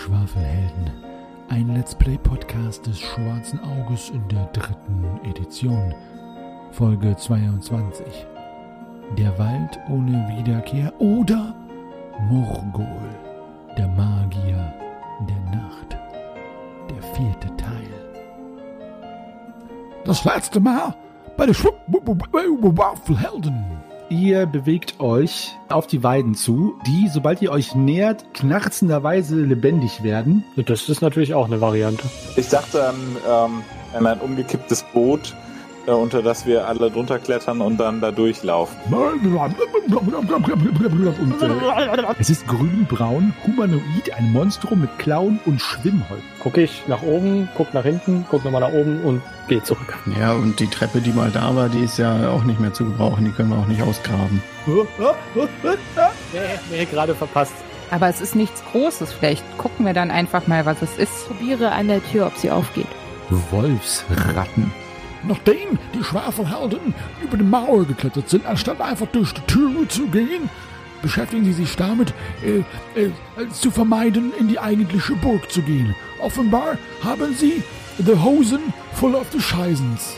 Schwafelhelden. Ein Let's Play Podcast des Schwarzen Auges in der dritten Edition. Folge 22. Der Wald ohne Wiederkehr oder Murgol, der Magier der Nacht. Der vierte Teil. Das letzte Mal bei den Schwafelhelden. Ihr bewegt euch auf die Weiden zu, die, sobald ihr euch nähert, knarzenderweise lebendig werden. Das ist natürlich auch eine Variante. Ich dachte an, ähm, an ein umgekipptes Boot, äh, unter das wir alle drunter klettern und dann da durchlaufen. Und, äh, es ist grünbraun, humanoid, ein Monstrum mit Klauen und Schwimmholz. Gucke ich nach oben, guck nach hinten, guck nochmal nach oben und gehe zurück. Ja, und die Treppe, die mal da war, die ist ja auch nicht mehr zu gebrauchen. Die können wir auch nicht ausgraben. Nee, nee, gerade verpasst. Aber es ist nichts Großes. Vielleicht gucken wir dann einfach mal, was es ist. Probiere an der Tür, ob sie aufgeht. Wolfsratten. Nachdem die Schwafelhelden über die Mauer geklettert sind, anstatt einfach durch die Tür zu gehen, beschäftigen sie sich damit, äh, äh, zu vermeiden, in die eigentliche Burg zu gehen. Offenbar haben sie die Hosen voll auf die Scheißens.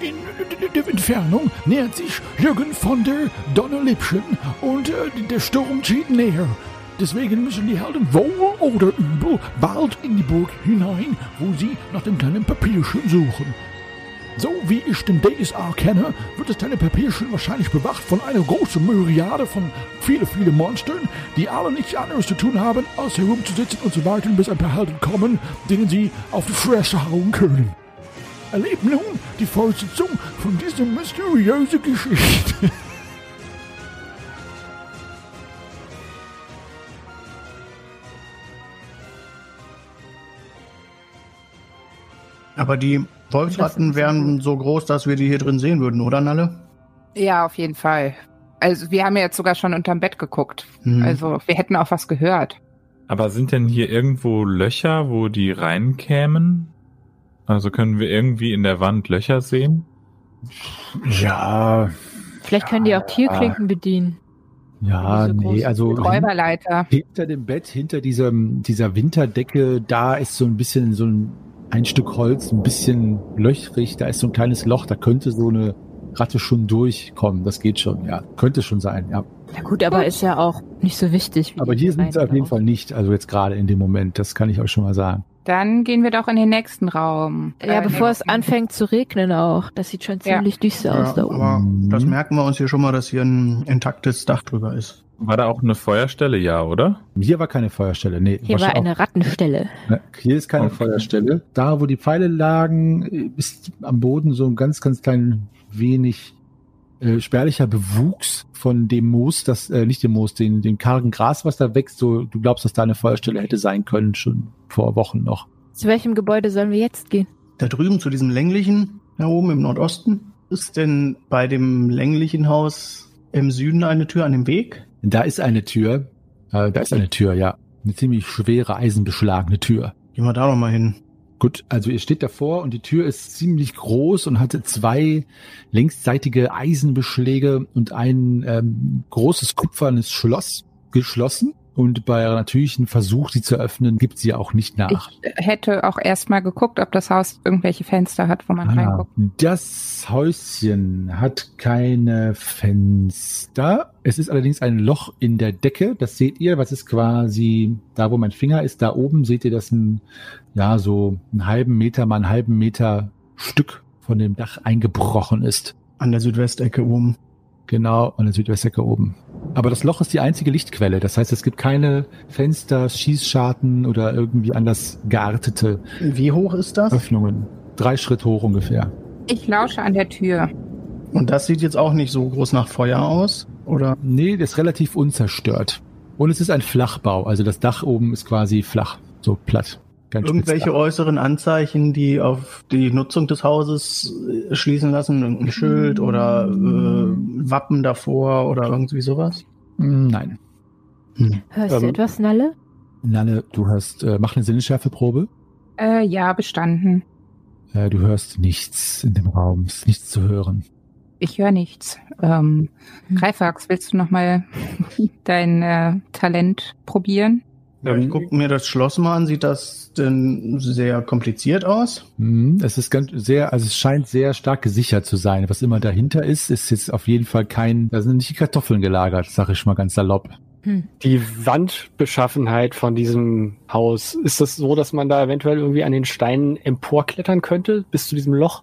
In der Entfernung nähert sich Jürgen von der Donnerlippchen und äh, der Sturm zieht näher. Deswegen müssen die Helden wohl oder übel bald in die Burg hinein, wo sie nach dem kleinen Papierchen suchen. So wie ich den DSA kenne, wird das kleine Papierchen wahrscheinlich bewacht von einer großen Myriade von viele, viele Monstern, die alle nichts anderes zu tun haben, als herumzusitzen und zu warten, bis ein paar Helden kommen, denen sie auf die Fresse hauen können. Erlebt nun die Fortsetzung von dieser mysteriösen Geschichte. Aber die Wolfsratten wären so groß, dass wir die hier drin sehen würden, oder Nalle? Ja, auf jeden Fall. Also wir haben ja jetzt sogar schon unterm Bett geguckt. Mhm. Also wir hätten auch was gehört. Aber sind denn hier irgendwo Löcher, wo die reinkämen? Also können wir irgendwie in der Wand Löcher sehen? Ja, Vielleicht können die auch Tierklinken bedienen. ja, Wie so nee, also Räuberleiter. hinter dem Bett, hinter diesem, dieser Winterdecke, da ist so ein bisschen so ein, ein Stück Holz, ein bisschen löchrig, da ist so ein kleines Loch, da könnte so eine Ratte schon durchkommen. Das geht schon, ja. Könnte schon sein, ja. Ja gut, aber ist ja auch nicht so wichtig. wie Aber die hier sind sie auf jeden. Fall nicht, also jetzt gerade in dem Moment, das kann ich euch schon mal sagen. Dann gehen wir doch in den nächsten Raum. Ja, Äh, bevor es anfängt zu regnen auch. Das sieht schon Ja. ziemlich düster aus da oben. aber das merken wir uns hier schon mal, dass hier ein intaktes Dach drüber ist. War da auch eine Feuerstelle, ja, oder? Hier war keine Feuerstelle, nee. Hier war eine Rattenstelle. auch- ne, Hier ist keine Okay. Feuerstelle. Da, wo die Pfeile lagen, ist am Boden so ein ganz, ganz klein wenig äh, spärlicher Bewuchs von dem Moos, das, äh, nicht dem Moos, den, dem kargen Gras, was da wächst. So, du glaubst, dass da eine Feuerstelle hätte sein können, schon vor Wochen noch. Zu welchem Gebäude sollen wir jetzt gehen? Da drüben zu diesem länglichen, da oben im Nordosten, ist denn bei dem länglichen Haus im Süden eine Tür an dem Weg? Da ist eine Tür. Äh, da ist eine Tür, ja. Eine ziemlich schwere, eisenbeschlagene Tür. Gehen wir da noch mal hin. Gut, also ihr steht davor und die Tür ist ziemlich groß und hatte zwei längsseitige Eisenbeschläge und ein ähm, großes kupfernes Schloss geschlossen. Und bei natürlichen Versuch, sie zu öffnen, gibt sie auch nicht nach. Ich hätte auch erstmal geguckt, ob das Haus irgendwelche Fenster hat, wo man Ah, reinguckt. das Häuschen hat keine Fenster. Es ist allerdings ein Loch in der Decke. Das seht ihr. Was ist quasi da, wo mein Finger ist? Da oben seht ihr, dass ein, ja, so einen halben Meter mal einen halben Meter Stück von dem Dach eingebrochen ist. An der Südwestecke oben. Genau, an der Südwestecke oben. Aber das Loch ist die einzige Lichtquelle. Das heißt, es gibt keine Fenster, Schießscharten oder irgendwie anders geartete Wie hoch ist das? Öffnungen. Drei Schritt hoch ungefähr. Ich lausche an der Tür. Und das sieht jetzt auch nicht so groß nach Feuer aus, oder? Nee, das ist relativ unzerstört. Und es ist ein Flachbau. Also das Dach oben ist quasi flach, so platt. Kein Irgendwelche äußeren Anzeichen, die auf die Nutzung des Hauses äh, schließen lassen? Irgendein Schild oder äh, Wappen davor oder irgendwie sowas? Nein. Hörst du Ähm, etwas, Nalle? Nanne, du hörst, äh, mach eine Sinnesschärfeprobe. Äh, ja, bestanden. Äh, du hörst nichts in dem Raum. Es ist nichts zu hören. Ich höre nichts. Ähm, Hm. Greifax, willst du noch mal dein äh, Talent probieren? Ja, ich Ähm, gucke mir das Schloss mal an. Sieht das denn sehr kompliziert aus? Mhm, Es ist ganz sehr, also es scheint sehr stark gesichert zu sein. Was immer dahinter ist, ist jetzt auf jeden Fall kein, da sind nicht die Kartoffeln gelagert, sag ich mal ganz salopp. Hm. Die Wandbeschaffenheit von diesem Haus, ist das so, dass man da eventuell irgendwie an den Steinen emporklettern könnte bis zu diesem Loch?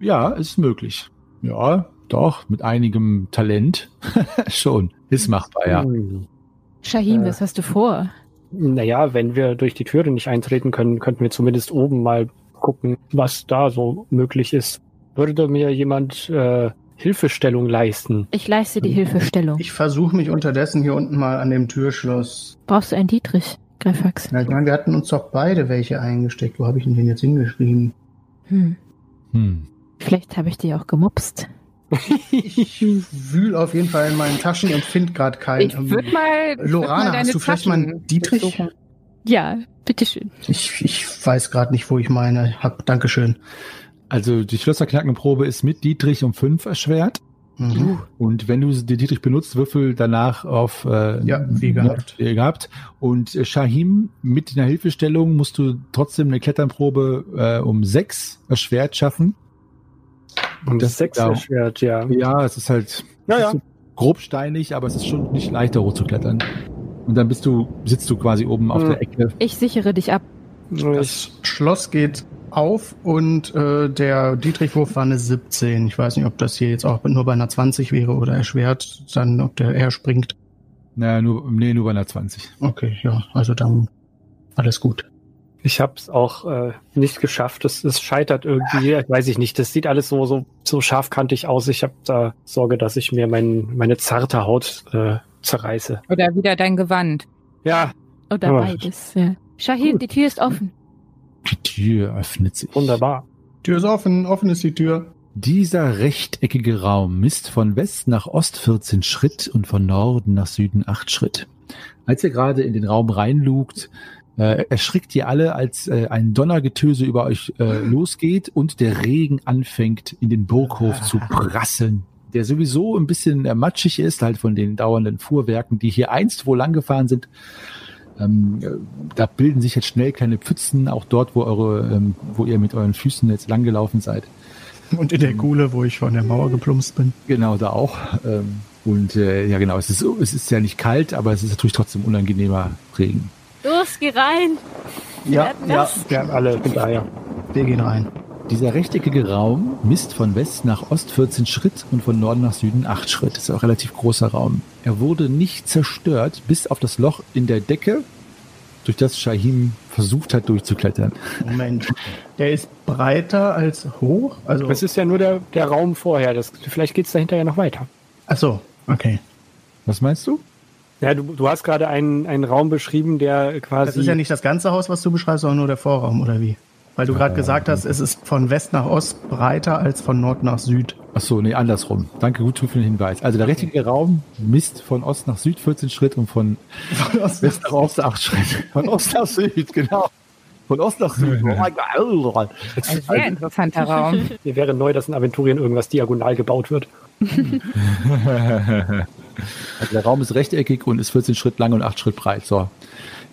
Ja, ist möglich. Ja, doch, mit einigem Talent. Schon. Ist machbar, ja. Shahim, Äh. was hast du vor? Naja, wenn wir durch die Türe nicht eintreten können, könnten wir zumindest oben mal gucken, was da so möglich ist. Würde mir jemand äh, Hilfestellung leisten? Ich leiste die Hilfestellung. Ich versuche mich unterdessen hier unten mal an dem Türschloss. Brauchst du einen Dietrich, Greifax? Ja, ich meine, wir hatten uns doch beide welche eingesteckt. Wo habe ich denn den jetzt hingeschrieben? Hm. Hm. Vielleicht habe ich die auch gemobst. Ich wühl auf jeden Fall in meinen Taschen und finde gerade keinen. Ich würde mal. ich würd Lorana, mal hast du vielleicht mal einen Taschen Dietrich? durchsuchen. Ja, bitteschön. Ich, ich weiß gerade nicht, wo ich meine hab. Dankeschön. Also die Schlösserknackenprobe ist mit Dietrich um fünf erschwert. Mhm. Und wenn du den Dietrich benutzt, würfel danach auf äh, Ja, wie gehabt. Wie gehabt. Und äh, Shahim, mit einer Hilfestellung musst du trotzdem eine Kletternprobe äh, um sechs erschwert schaffen. Und Das- das sechs ja. erschwert, ja. Ja, es ist halt Ja, ja. so grob steinig, aber es ist schon nicht leichter hochzuklettern. Und dann bist du, sitzt du quasi oben auf Hm. der Ecke. Ich sichere dich ab. Das Schloss geht auf und äh, der Dietrichwurf war eine 17. Ich weiß nicht, ob das hier jetzt auch nur bei einer 20 wäre oder erschwert, dann ob der eher springt. Naja, nur, nee, nur bei einer 20. Okay, ja, also dann alles gut. Ich habe es auch äh, nicht geschafft. Es, es scheitert irgendwie, weiß ich nicht. Das sieht alles so so so scharfkantig aus. Ich habe da Sorge, dass ich mir mein, meine zarte Haut äh, zerreiße. Oder wieder dein Gewand. Ja, Oder Ja. beides. Ja. Shahim, die Tür ist offen. Die Tür öffnet sich. wunderbar. Tür ist offen, offen ist die Tür. Dieser rechteckige Raum misst von West nach Ost 14 Schritt und von Norden nach Süden 8 Schritt. Als ihr gerade in den Raum reinlugt, äh, erschrickt ihr alle, als äh, ein Donnergetöse über euch äh, losgeht und der Regen anfängt, in den Burghof zu prasseln. Der sowieso ein bisschen äh, matschig ist, halt von den dauernden Fuhrwerken, die hier einst wohl langgefahren sind. Ähm, äh, da bilden sich jetzt schnell kleine Pfützen, auch dort, wo eure, ähm, wo ihr mit euren Füßen jetzt langgelaufen seid. Und in der Kuhle, wo ich von der Mauer geplumpst bin. Genau, da auch. Ähm, und äh, ja, genau, es ist, es ist ja nicht kalt, aber es ist natürlich trotzdem unangenehmer Regen. Los, geh rein. Ja, ja. Wir alle sind daher. wir gehen rein. Dieser rechteckige Raum misst von West nach Ost 14 Schritt und von Norden nach Süden 8 Schritt. Das ist auch ein relativ großer Raum. Er wurde nicht zerstört, bis auf das Loch in der Decke, durch das Shahim versucht hat durchzuklettern. Moment. Der ist breiter als hoch? Also, Das ist ja nur der, der Raum vorher. Das, vielleicht geht's dahinter ja noch weiter. ach so, okay. Was meinst du? Ja, du, du hast gerade einen, einen Raum beschrieben, der quasi. Das ist ja nicht das ganze Haus, was du beschreibst, sondern nur der Vorraum, oder wie? Weil du gerade gesagt hast, es ist von West nach Ost breiter als von Nord nach Süd. Ach so, nee, andersrum. Danke gut für den Hinweis. Also der rechteckige Raum misst von Ost nach Süd 14 Schritt und von West nach Ost 8 Schritt. Von Ost nach Süd, genau. Von Ost nach Süd. Oh mein Gott. Ein sehr interessanter Raum. Mir wäre neu, dass in Aventurien irgendwas diagonal gebaut wird. Also der Raum ist rechteckig und ist 14 Schritt lang und 8 Schritt breit. So.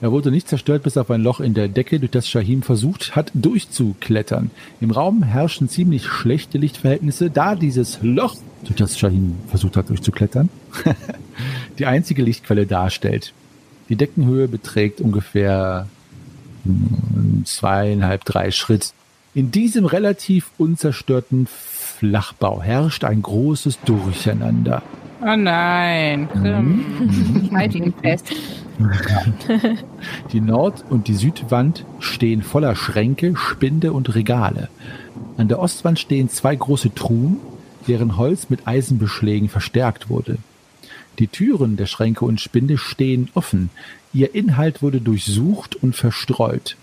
Er wurde nicht zerstört, bis auf ein Loch in der Decke, durch das Shahim versucht hat, durchzuklettern. Im Raum herrschen ziemlich schlechte Lichtverhältnisse, da dieses Loch, durch das Shahim versucht hat, durchzuklettern, die einzige Lichtquelle darstellt. Die Deckenhöhe beträgt ungefähr zweieinhalb, drei Schritt. In diesem relativ unzerstörten Flachbau herrscht ein großes Durcheinander. Oh nein. Mhm. Ich halte ihn fest. Die Nord- und die Südwand stehen voller Schränke, Spinde und Regale. An der Ostwand stehen zwei große Truhen, deren Holz mit Eisenbeschlägen verstärkt wurde. Die Türen der Schränke und Spinde stehen offen. Ihr Inhalt wurde durchsucht und verstreut.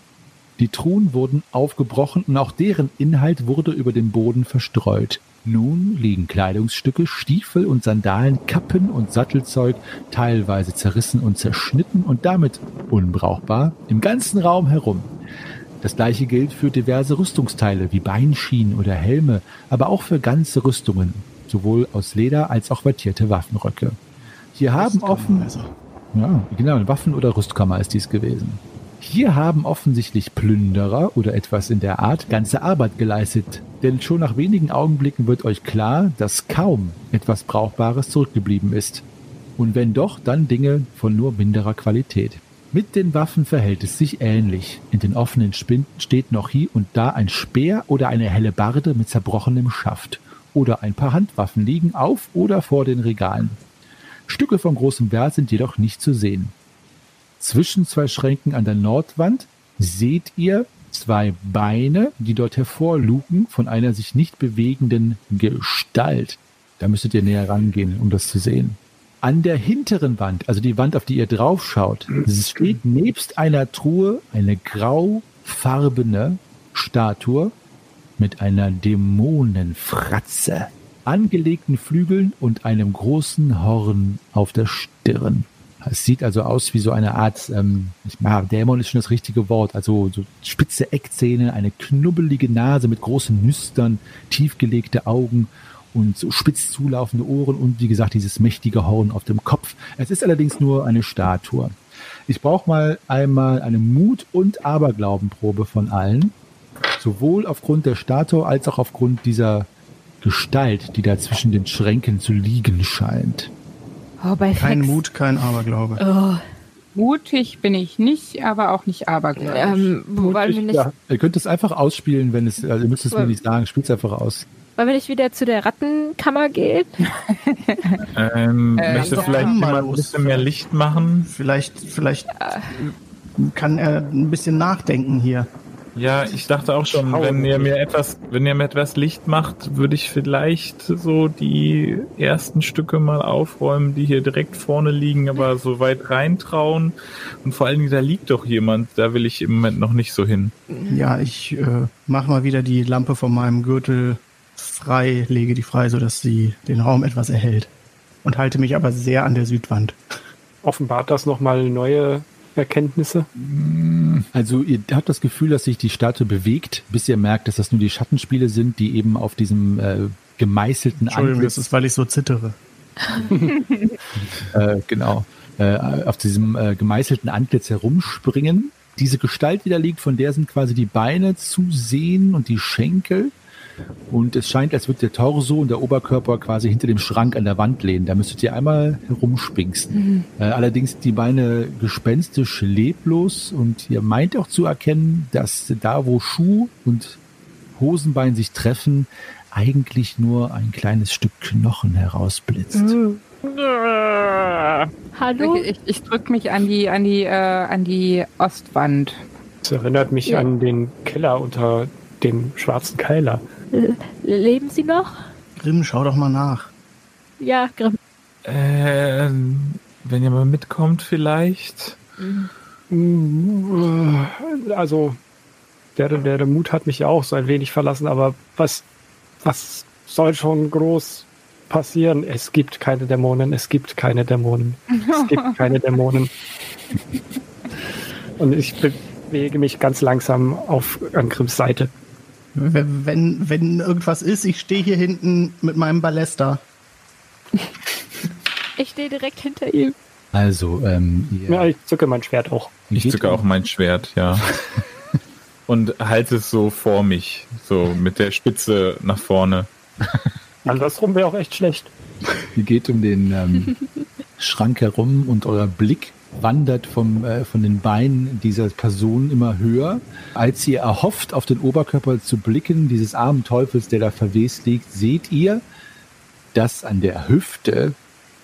Die Truhen wurden aufgebrochen und auch deren Inhalt wurde über den Boden verstreut. Nun liegen Kleidungsstücke, Stiefel und Sandalen, Kappen und Sattelzeug, teilweise zerrissen und zerschnitten und damit unbrauchbar, im ganzen Raum herum. Das gleiche gilt für diverse Rüstungsteile wie Beinschienen oder Helme, aber auch für ganze Rüstungen, sowohl aus Leder als auch wattierte Waffenröcke. Hier haben offen Also, Ja, genau, Waffen- oder Rüstkammer ist dies gewesen. Hier haben offensichtlich Plünderer oder etwas in der Art ganze Arbeit geleistet, denn schon nach wenigen Augenblicken wird euch klar, dass kaum etwas Brauchbares zurückgeblieben ist. Und wenn doch, dann Dinge von nur minderer Qualität. Mit den Waffen verhält es sich ähnlich. In den offenen Spinden steht noch hier und da ein Speer oder eine Hellebarde mit zerbrochenem Schaft. Oder ein paar Handwaffen liegen auf oder vor den Regalen. Stücke von großem Wert sind jedoch nicht zu sehen. Zwischen zwei Schränken an der Nordwand seht ihr zwei Beine, die dort hervorlugen von einer sich nicht bewegenden Gestalt. Da müsstet ihr näher rangehen, um das zu sehen. An der hinteren Wand, also die Wand, auf die ihr draufschaut, steht nebst einer Truhe eine graufarbene Statue mit einer Dämonenfratze, angelegten Flügeln und einem großen Horn auf der Stirn. Es sieht also aus wie so eine Art, ähm, ich mag, Dämon ist schon das richtige Wort, also so spitze Eckzähne, eine knubbelige Nase mit großen Nüstern, tiefgelegte Augen und so spitz zulaufende Ohren und wie gesagt dieses mächtige Horn auf dem Kopf. Es ist allerdings nur eine Statue. Ich brauche mal einmal eine Mut- und Aberglaubenprobe von allen, sowohl aufgrund der Statue als auch aufgrund dieser Gestalt, die da zwischen den Schränken zu liegen scheint. Oh, bei Kein Fex. Mut, kein Aberglaube. Oh, Mutig bin ich nicht, aber auch nicht abergläubisch. ähm, wollen wir nicht, ja. Ihr könnt es einfach ausspielen, wenn es, also ihr müsst es mir nicht sagen, spielt es einfach aus. wollen wir nicht wieder zu der Rattenkammer gehen? Ähm, Äh, möchte doch, vielleicht mal jemand ein bisschen mehr Licht machen? Vielleicht, vielleicht kann er ein bisschen nachdenken hier. Ja, ich dachte auch schon, Schauen wenn ihr mir etwas, wenn ihr mir etwas Licht macht, würde ich vielleicht so die ersten Stücke mal aufräumen, die hier direkt vorne liegen, aber so weit reintrauen. Und vor allen Dingen, da liegt doch jemand, da will ich im Moment noch nicht so hin. Ja, ich äh, mache mal wieder die Lampe von meinem Gürtel frei, lege die frei, sodass sie den Raum etwas erhält. Und halte mich aber sehr an der Südwand. Offenbart das nochmal neue Erkenntnisse? Also ihr habt das Gefühl, dass sich die Statue bewegt, bis ihr merkt, dass das nur die Schattenspiele sind, die eben auf diesem äh, gemeißelten Entschuldigung, das Antlitz, ist, weil ich so zittere. äh, genau, äh, auf diesem äh, gemeißelten Antlitz herumspringen. Diese Gestalt, die da liegt, von der sind quasi die Beine zu sehen und die Schenkel. Und es scheint, als würde der Torso und der Oberkörper quasi hinter dem Schrank an der Wand lehnen. Da müsstet ihr einmal herumspinksen. Äh, allerdings die Beine gespenstisch leblos und ihr meint auch zu erkennen, dass da, wo Schuh und Hosenbein sich treffen, eigentlich nur ein kleines Stück Knochen herausblitzt. Hallo? Ich, ich, ich drücke mich an die, an die, äh, an die Ostwand. Das erinnert mich Ja. an den Keller unter dem schwarzen Keiler. Leben Sie noch? Grimm, schau doch mal nach. Ja, Grimm. Äh, wenn ihr mal mitkommt vielleicht. Also, der, der, der Mut hat mich ja auch so ein wenig verlassen, aber was, was soll schon groß passieren? Es gibt keine Dämonen, es gibt keine Dämonen, es gibt keine Dämonen. Und ich bewege mich ganz langsam auf an Grimms Seite. Wenn, wenn, wenn irgendwas ist, ich stehe hier hinten mit meinem Ballester. Ich stehe direkt hinter ihm. Also, ähm, ihr, Ja, ich zücke mein Schwert auch. ihr Ich geht- zücke auch mein Schwert, ja. Und halte es so vor mich, so mit der Spitze nach vorne. Andersrum wäre auch echt schlecht. Ihr geht um den ähm, Schrank herum und euer Blick wandert vom, äh, von den Beinen dieser Person immer höher. Als ihr erhofft, auf den Oberkörper zu blicken, dieses armen Teufels, der da verwest liegt, seht ihr, dass an der Hüfte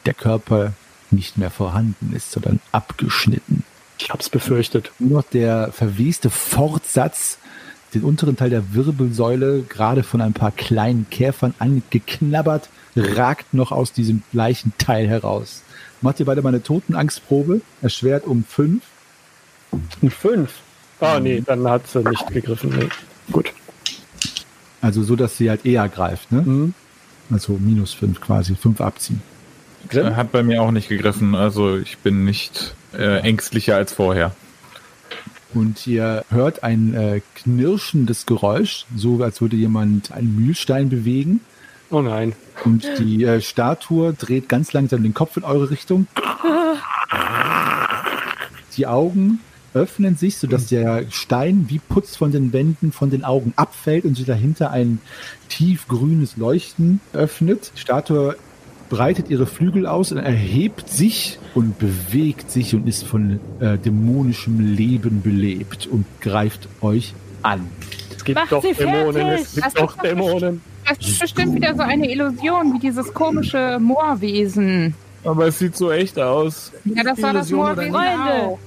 der Körper nicht mehr vorhanden ist, sondern abgeschnitten. Ich hab's befürchtet. Nur noch der verweste Fortsatz, den unteren Teil der Wirbelsäule, gerade von ein paar kleinen Käfern angeknabbert, ragt noch aus diesem gleichen Teil heraus. Macht ihr beide mal eine Totenangstprobe, erschwert um fünf. Ein Fünf. Ah, nee, dann hat sie nicht gegriffen. Nee. Gut. Also so, dass sie halt eher greift, ne? Mhm. Also minus fünf quasi, fünf abziehen. Er hat bei mir auch nicht gegriffen, also ich bin nicht äh, ängstlicher als vorher. Und ihr hört ein äh, knirschendes Geräusch, so als würde jemand einen Mühlstein bewegen. Oh nein. Und die äh, Statue dreht ganz langsam den Kopf in eure Richtung Die Augen öffnen sich, sodass der Stein wie Putz von den Wänden von den Augen abfällt und sich dahinter ein tiefgrünes Leuchten öffnet. Die Statue breitet ihre Flügel aus und erhebt sich und bewegt sich und ist von äh, dämonischem Leben belebt und greift euch an. Es gibt Mach doch Dämonen, fertig! es gibt Das doch Dämonen. Das ist bestimmt wieder so eine Illusion, wie dieses komische Moorwesen. Aber es sieht so echt aus. Ja, das war das Moorwesen? Freunde. auch.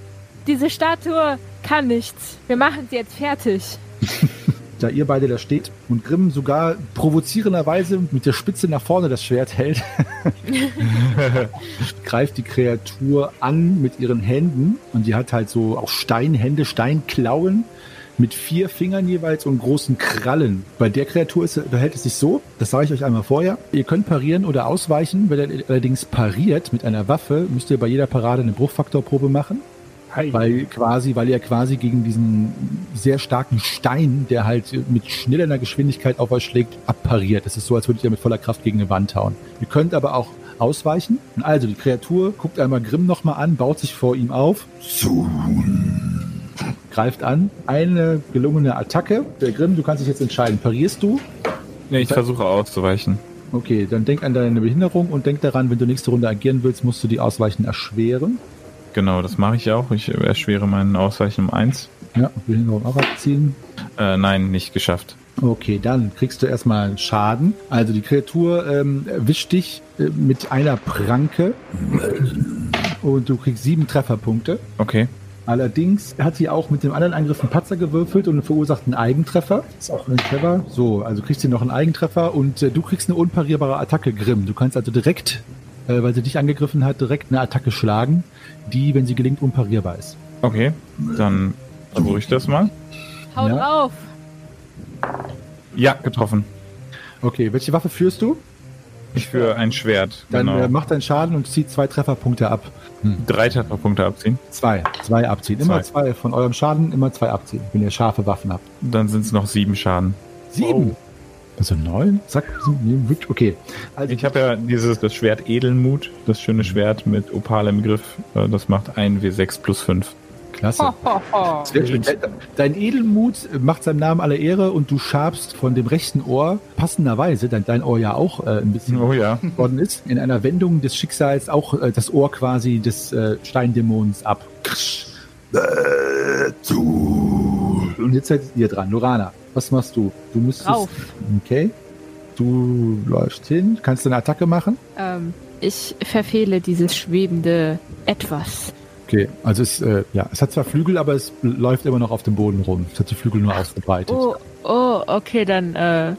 Diese Statue kann nichts. Wir machen sie jetzt fertig. Da ihr beide da steht und Grimm sogar provozierenderweise mit der Spitze nach vorne das Schwert hält, greift die Kreatur an mit ihren Händen und die hat halt so auch Steinhände, Steinklauen mit vier Fingern jeweils und großen Krallen. Bei der Kreatur ist, verhält es sich so, das sage ich euch einmal vorher, ihr könnt parieren oder ausweichen, wenn ihr allerdings pariert mit einer Waffe, müsst ihr bei jeder Parade eine Bruchfaktorprobe machen. Hi. Weil quasi, weil ihr quasi gegen diesen sehr starken Stein, der halt mit schneller Geschwindigkeit auf euch schlägt, abpariert. Das ist so, als würdet ihr mit voller Kraft gegen eine Wand hauen. Ihr könnt aber auch ausweichen. Und also die Kreatur guckt einmal Grimm nochmal an, baut sich vor ihm auf, greift an. Eine gelungene Attacke. Der Grimm, du kannst dich jetzt entscheiden. Parierst du? Nee, ich versuche auszuweichen. Okay, dann denk an deine Behinderung und denk daran, wenn du nächste Runde agieren willst, musst du die Ausweichen erschweren. Genau, das mache ich auch. Ich erschwere meinen Ausweichen um eins. Ja, Behinderung auch abziehen. Äh, nein, nicht geschafft. Okay, dann kriegst du erstmal Schaden. Also die Kreatur ähm, erwischt dich äh, mit einer Pranke und du kriegst sieben Trefferpunkte. Okay. Allerdings hat sie auch mit dem anderen Angriff einen Patzer gewürfelt und verursacht einen Eigentreffer. Ist auch ein clever. So, also kriegst du noch einen Eigentreffer und äh, du kriegst eine unparierbare Attacke, Grimm. Du kannst also direkt, äh, weil sie dich angegriffen hat, direkt eine Attacke schlagen, die, wenn sie gelingt, unparierbar ist. Okay, dann versuche ich das mal. Haut Ja. drauf. Ja, getroffen. Okay, welche Waffe führst du? Ich führe ein Schwert. Dann genau. äh, mach deinen Schaden und zieh zwei Trefferpunkte ab. Drei Trefferpunkte abziehen. Zwei. Zwei abziehen. Immer Zwei. zwei von eurem Schaden, immer zwei abziehen, wenn ihr scharfe Waffen habt. Dann sind es noch sieben Schaden. Sieben. Also neun? Zack. sieben, Okay. Also Ich habe ja dieses das Schwert Edelmut, das schöne Schwert mit opalem Griff. Äh, Das macht ein W6 plus 5. klasse. Ho, ho, ho. Dein Edelmut macht seinem Namen alle Ehre und du schabst von dem rechten Ohr passenderweise, dein, dein Ohr ja auch äh, ein bisschen Oh ja. worden ist, in einer Wendung des Schicksals auch äh, das Ohr quasi des äh, Steindämons ab. Und jetzt seid ihr dran. Lorana, was machst du? Du müsstest. Okay. Du läufst hin, kannst du eine Attacke machen? Ähm, ich verfehle dieses schwebende Etwas. Okay, also es, äh, ja, es hat zwar Flügel, aber es läuft immer noch auf dem Boden rum. Es hat die Flügel nur ausgebreitet. Oh, oh, okay, dann, äh,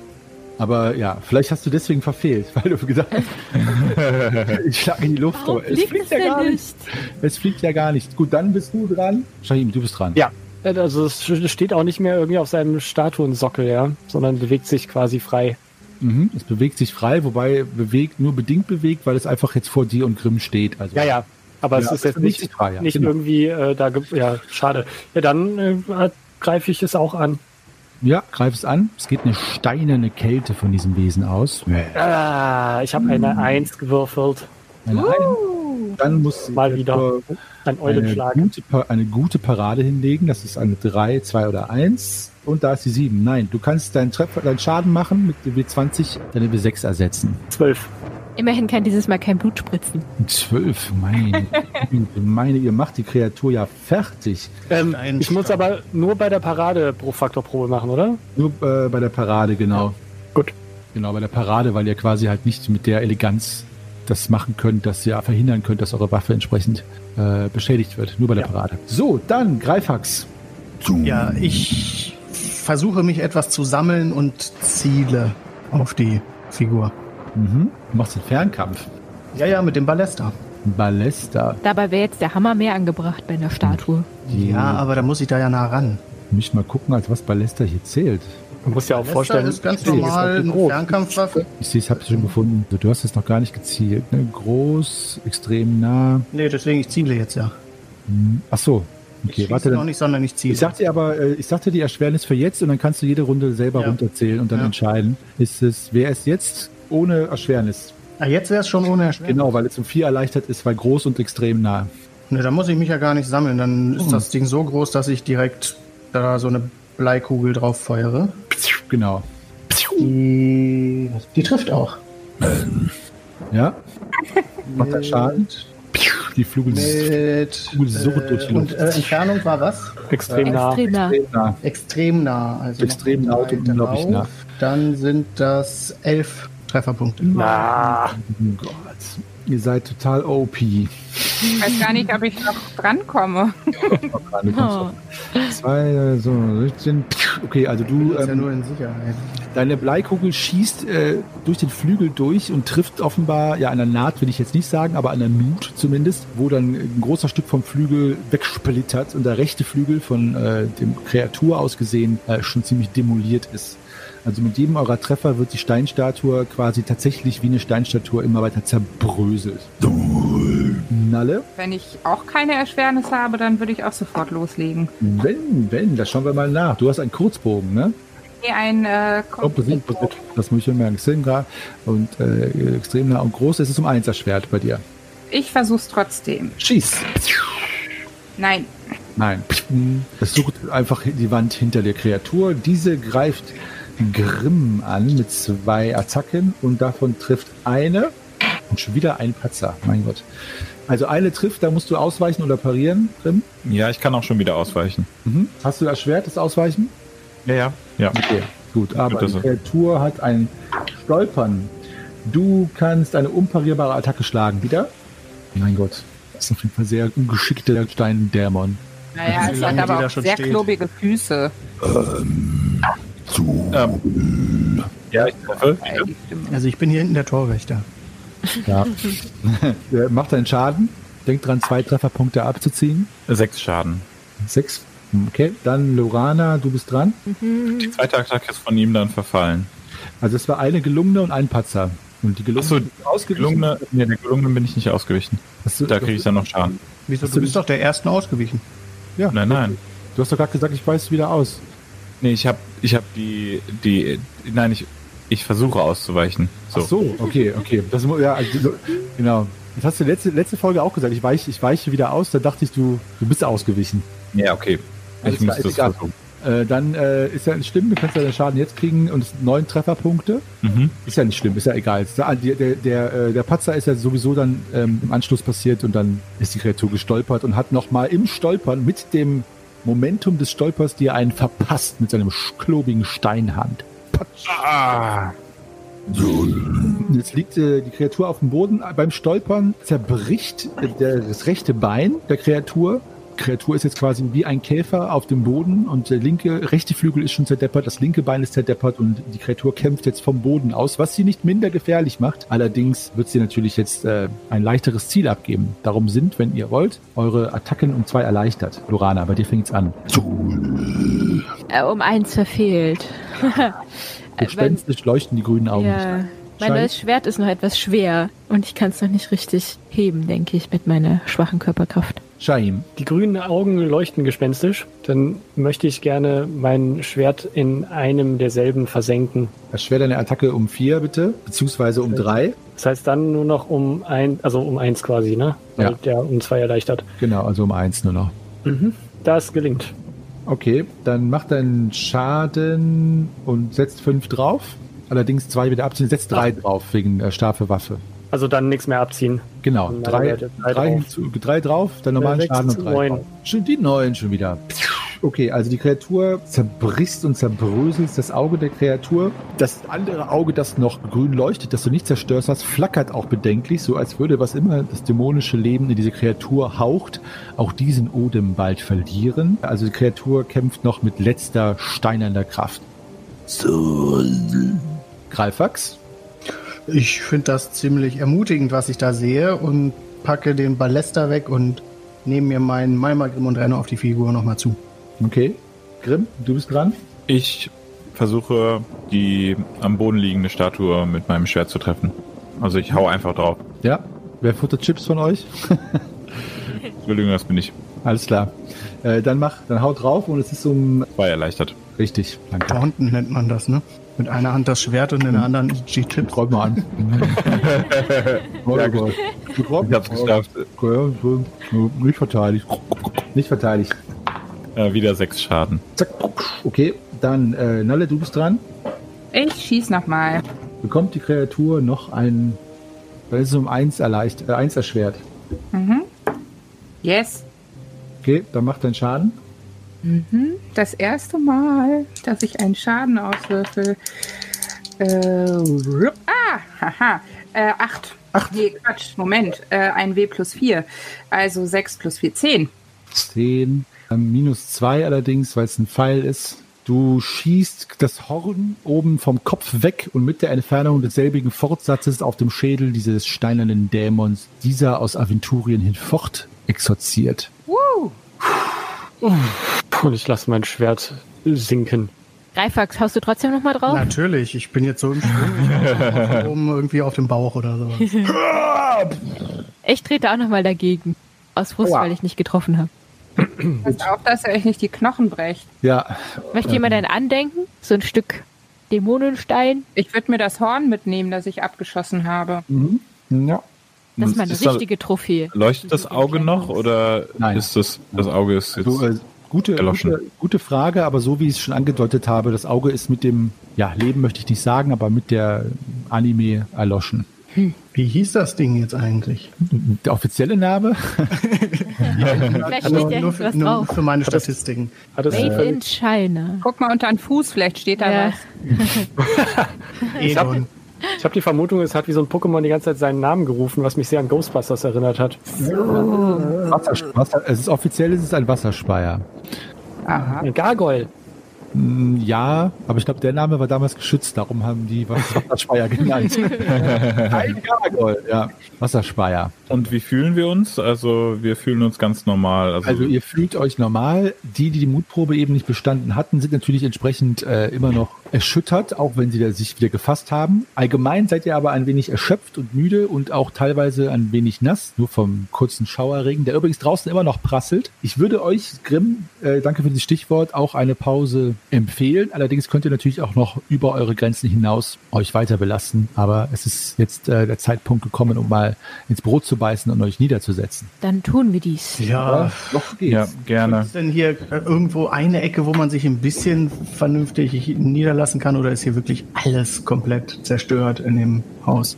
Aber ja, vielleicht hast du deswegen verfehlt, weil du gedacht hast, ich schlage in die Luft. warum aber es fliegt ja gar nicht. nicht? Es fliegt ja gar nicht. Gut, dann bist du dran. Shahim, du bist dran. Ja. Also es steht auch nicht mehr irgendwie auf seinem Statuensockel, ja, sondern bewegt sich quasi frei. Mhm. Es bewegt sich frei, wobei bewegt nur bedingt bewegt, weil es einfach jetzt vor dir und Grimm steht. Also, Ja, ja. Aber Ja, es ist jetzt nicht, frei, ja, nicht genau. irgendwie äh, da, ja, schade. Ja, dann äh, greife ich es auch an. Ja, greif es an. Es geht eine steinerne Kälte von diesem Wesen aus. Ah, ich habe eine Eins gewürfelt. Eine Eins. Dann muss Mal wieder. Ein eine gute, eine gute Parade hinlegen. Das ist eine 3, 2 oder 1. Und da ist die 7. Nein, du kannst deinen, Treffer, deinen Schaden machen mit dem W20, deine W6 ersetzen. Zwölf. Immerhin kann dieses Mal kein Blut spritzen. 12, meine meine, ihr macht die Kreatur ja fertig. Ähm, ich muss aber nur bei der Parade Bruchfaktorprobe machen, oder? Nur äh, bei der Parade, genau. Gut. Genau, bei der Parade, weil ihr quasi halt nicht mit der Eleganz das machen könnt, dass ihr verhindern könnt, dass eure Waffe entsprechend äh, beschädigt wird. Nur bei der Ja. Parade. So, dann Greifax. Ja, ich versuche mich etwas zu sammeln und ziele auf die Figur. Mhm. Du machst den Fernkampf. Ja, ja, mit dem Ballester. Ballesta. Dabei wäre jetzt der Hammer mehr angebracht bei einer Statue. Ja, aber da muss ich da ja nah ran. Muss ich mal gucken, als was Ballesta hier zählt. Man muss ja auch Ballester vorstellen, ist ganz ist normal nicht eine groß. Fernkampfwaffe. Ich sehe, ich habe es schon gefunden. Du hast es noch gar nicht gezielt. Ne? Groß, extrem nah. Nee, deswegen, ich ziele jetzt ja. Hm. Ach so. Ich Okay, schieße warte noch nicht, sondern ich ziele. Ich sagte dir aber, äh, ich sagte die Erschwernis für jetzt und dann kannst du jede Runde selber Ja. runterzählen und dann Ja. entscheiden, ist es, wer ist jetzt ohne Erschwernis? ah, jetzt wäre es schon ohne Erschwernis. Genau, weil es um vier erleichtert ist, weil groß und extrem nah. Ne, da muss ich mich ja gar nicht sammeln. Dann ist Hm. das Ding so groß, dass ich direkt da so eine Bleikugel drauf feuere. Genau. Die, die trifft auch. Ja. Macht er Schaden? Die Flügel Mit, Kugel surrt durch die und Luft. äh, Entfernung war was? Extrem nah. Extrem nah. extrem nah. Extrem nah. Also Extrem laut und unglaublich nah. Dann sind das elf Trefferpunkte. Na, Oh Gott. Ihr seid total OP. Ich weiß gar nicht, ob ich noch drankomme. Oh. Zwei, so, 16. Okay, also du, ist ja ähm, nur in Sicherheit. deine Bleikugel schießt äh, durch den Flügel durch und trifft offenbar, ja, an der Naht will ich jetzt nicht sagen, aber an der Nut zumindest, wo dann ein großer Stück vom Flügel wegsplittert und der rechte Flügel von äh, dem Kreatur aus gesehen äh, schon ziemlich demoliert ist. Also mit jedem eurer Treffer wird die Steinstatue quasi tatsächlich wie eine Steinstatue immer weiter zerbröselt. Nalle? Wenn ich auch keine Erschwernis habe, dann würde ich auch sofort loslegen. Wenn, wenn, das schauen wir mal nach. Du hast einen Kurzbogen, ne? Hier ein äh, Komposit, das muss ich schon merken. Nah und äh, extrem nah und groß. Es ist um eins das Schwert bei dir. Ich versuch's trotzdem. Schieß. Nein. Nein. Es sucht einfach die Wand hinter der Kreatur. Diese greift Grimm an mit zwei Attacken und davon trifft eine und schon wieder ein Patzer. Mein Gott. Also eine trifft, da musst du ausweichen oder parieren, Grimm. Ja, ich kann auch schon wieder ausweichen. Mhm. Hast du das Schwert, das Ausweichen? Ja, ja. Ja. Okay, gut. Aber die. Kreatur hat ein Stolpern. Du kannst eine unparierbare Attacke schlagen. Wieder? Mein Gott. Das ist auf jeden Fall sehr ungeschickter Steindämon. Naja, es hat aber auch sehr steht. klobige Füße. Ähm, ja, ich treffe. Äh, die. Also ich bin hier hinten der Torwächter. Ja. Der macht einen Schaden. Denkt dran, zwei Trefferpunkte abzuziehen. Sechs Schaden. Sechs. Okay, dann Lorana, du bist dran. Die zweite Attacke ist von ihm dann verfallen. Also es war eine gelungene und ein Patzer. Und die gelungene ist ausgewichen. gelungene, nee, der gelungene bin ich nicht ausgewichen. Du, Da kriege ich dann noch Schaden. Wieso? Du du bist doch der Ersten ausgewichen. ja, Nein, nein. du hast doch gerade gesagt, ich weiß wieder aus. Nee, ich habe ich hab die, die, nein, ich, ich versuche auszuweichen. So. Ach so, okay, okay. Das, ja, also, so- genau. Das hast du letzte, letzte Folge auch gesagt. Ich weiche, ich weiche wieder aus. Da dachte ich, du, du bist ausgewichen. Ja, okay. Alles Ich muss klar, das versuchen. Äh, dann äh, ist ja nicht schlimm. Du kannst ja den Schaden jetzt kriegen und neun Trefferpunkte. Mhm. Ist ja nicht schlimm, ist ja egal. Der, der, der, äh, der Patzer ist ja sowieso dann ähm, im Anschluss passiert und dann ist die Kreatur gestolpert und hat nochmal im Stolpern mit dem Momentum des Stolpers dir einen verpasst mit seinem klobigen Steinhand. Patsch. Ah. Jetzt liegt äh, die Kreatur auf dem Boden. Beim Stolpern zerbricht äh, das rechte Bein der Kreatur. Die Kreatur ist jetzt quasi wie ein Käfer auf dem Boden und der linke, rechte Flügel ist schon zerdeppert, das linke Bein ist zerdeppert und die Kreatur kämpft jetzt vom Boden aus, was sie nicht minder gefährlich macht. Allerdings wird sie natürlich jetzt äh, ein leichteres Ziel abgeben. Darum sind, wenn ihr wollt, eure Attacken um zwei erleichtert. Lorana, bei dir fängt's an. Äh, um eins verfehlt. Gespenstisch leuchten die grünen Augen. nicht. Mein neues Schwert ist noch etwas schwer und ich kann es noch nicht richtig heben, denke ich, mit meiner schwachen Körperkraft. Shahim. Die grünen Augen leuchten gespenstisch. Dann möchte ich gerne mein Schwert in einem derselben versenken. Erschwer deine Attacke um vier, bitte, beziehungsweise um drei. Das heißt dann nur noch um ein, also um eins quasi, ne? Weil Ja. der um zwei erleichtert. Genau, also um eins nur noch. Das gelingt. Okay, dann macht deinen Schaden und setzt fünf drauf. Allerdings zwei wieder abziehen, setzt drei drauf wegen äh, scharfe Waffe. Also dann nichts mehr abziehen. Genau, drei, drei drei, drauf. hinzu, drei drauf, dann normalen sechs Schaden zu und drei neun. drauf. Schon die neun schon wieder. Okay, also die Kreatur zerbricht und zerbröselt das Auge der Kreatur. Das andere Auge, das noch grün leuchtet, das du nicht zerstörst hast, flackert auch bedenklich, so als würde was immer das dämonische Leben in diese Kreatur haucht, auch diesen Odem bald verlieren. Also die Kreatur kämpft noch mit letzter steinerner Kraft. So. Greifax? Ich finde das ziemlich ermutigend, was ich da sehe und packe den Ballester weg und nehme mir meinen Malmagrim und renne auf die Figur nochmal zu. Okay. Grimm, du bist dran. Ich versuche, die am Boden liegende Statue mit meinem Schwert zu treffen. Also ich hau einfach drauf. Ja. Wer futtert Chips von euch? Entschuldigung, das bin ich. Alles klar. Äh, dann mach, dann haut drauf und es ist um. War erleichtert. Richtig, danke. Taunten nennt man das, ne? Mit einer Hand das Schwert und in der anderen die Chips. Träum mal an. Ja, oh Gott. Ich hab's geschafft. Ja, nicht verteidigt. Nicht verteidigt. Äh, wieder sechs Schaden. Zack. Okay, dann, äh, Nalle, du bist dran. Ich schieß nochmal. Bekommt die Kreatur noch ein, weil es um eins erleicht, äh, eins erschwert. Mhm. Yes. Okay, dann macht dein Schaden. Mhm. Das erste Mal, dass ich einen Schaden auswürfel. Äh, ah, haha. Äh, acht. Ach, nee, Quatsch, Moment. Äh, ein W plus vier. Also sechs plus vier, zehn. 10, ähm, minus 2 allerdings, weil es ein Pfeil ist. Du schießt das Horn oben vom Kopf weg und mit der Entfernung desselbigen Fortsatzes auf dem Schädel dieses steinernen Dämons, dieser aus Aventurien hinfort exorziert. Woo! Und ich lasse mein Schwert sinken. Greifax, haust du trotzdem noch mal drauf? Natürlich, ich bin jetzt so im Schwung. Oben irgendwie auf dem Bauch oder sowas. Ich trete auch noch mal dagegen. Aus Frust, Aua. weil ich nicht getroffen habe. Pass auf, dass er euch nicht die Knochen brecht. Ja, Möchte jemand ein Andenken? So ein Stück Dämonenstein? Ich würde mir das Horn mitnehmen, das ich abgeschossen habe. mhm. ja. Das ist meine Ist da- richtige Trophäe. Leuchtet das Auge noch oder Nein. ist das das Auge ist jetzt So, äh, gute, Erloschen. gute, gute Frage, aber so wie ich es schon angedeutet habe, das Auge ist mit dem, ja, Leben möchte ich nicht sagen, aber mit der Anime erloschen. Wie hieß das Ding jetzt eigentlich? Der offizielle Name? Vielleicht steht ja nur, was für, nur drauf. für meine Statistiken. Hat das Made in China. Guck mal unter den Fuß, vielleicht steht da Ja. was. Edon. Ich habe die Vermutung, es hat wie so ein Pokémon die ganze Zeit seinen Namen gerufen, was mich sehr an Ghostbusters erinnert hat. Wasser, Wasser, es ist offiziell, es ist ein Wasserspeier. Aha. Ein Gargoyle. Mm, Ja, aber ich glaube, der Name war damals geschützt, darum haben die was- Wasserspeier genannt. ein Gargoyle, ja. Wasserspeier. Und wie fühlen wir uns? Also wir fühlen uns ganz normal. Also, Also ihr fühlt euch normal. Die, die die Mutprobe eben nicht bestanden hatten, sind natürlich entsprechend äh, immer noch erschüttert, auch wenn sie da sich wieder gefasst haben. Allgemein seid ihr aber ein wenig erschöpft und müde und auch teilweise ein wenig nass, nur vom kurzen Schauerregen, der übrigens draußen immer noch prasselt. Ich würde euch, Grimm, äh, danke für dieses Stichwort, auch eine Pause empfehlen. Allerdings könnt ihr natürlich auch noch über eure Grenzen hinaus euch weiter belasten. Aber es ist jetzt äh, der Zeitpunkt gekommen, um mal ins Brot zu beißen und euch niederzusetzen. Dann tun wir dies. Ja, Noch geht's. ja, gerne. ist denn hier äh, irgendwo eine Ecke, wo man sich ein bisschen vernünftig niederlassen kann oder ist hier wirklich alles komplett zerstört in dem Haus?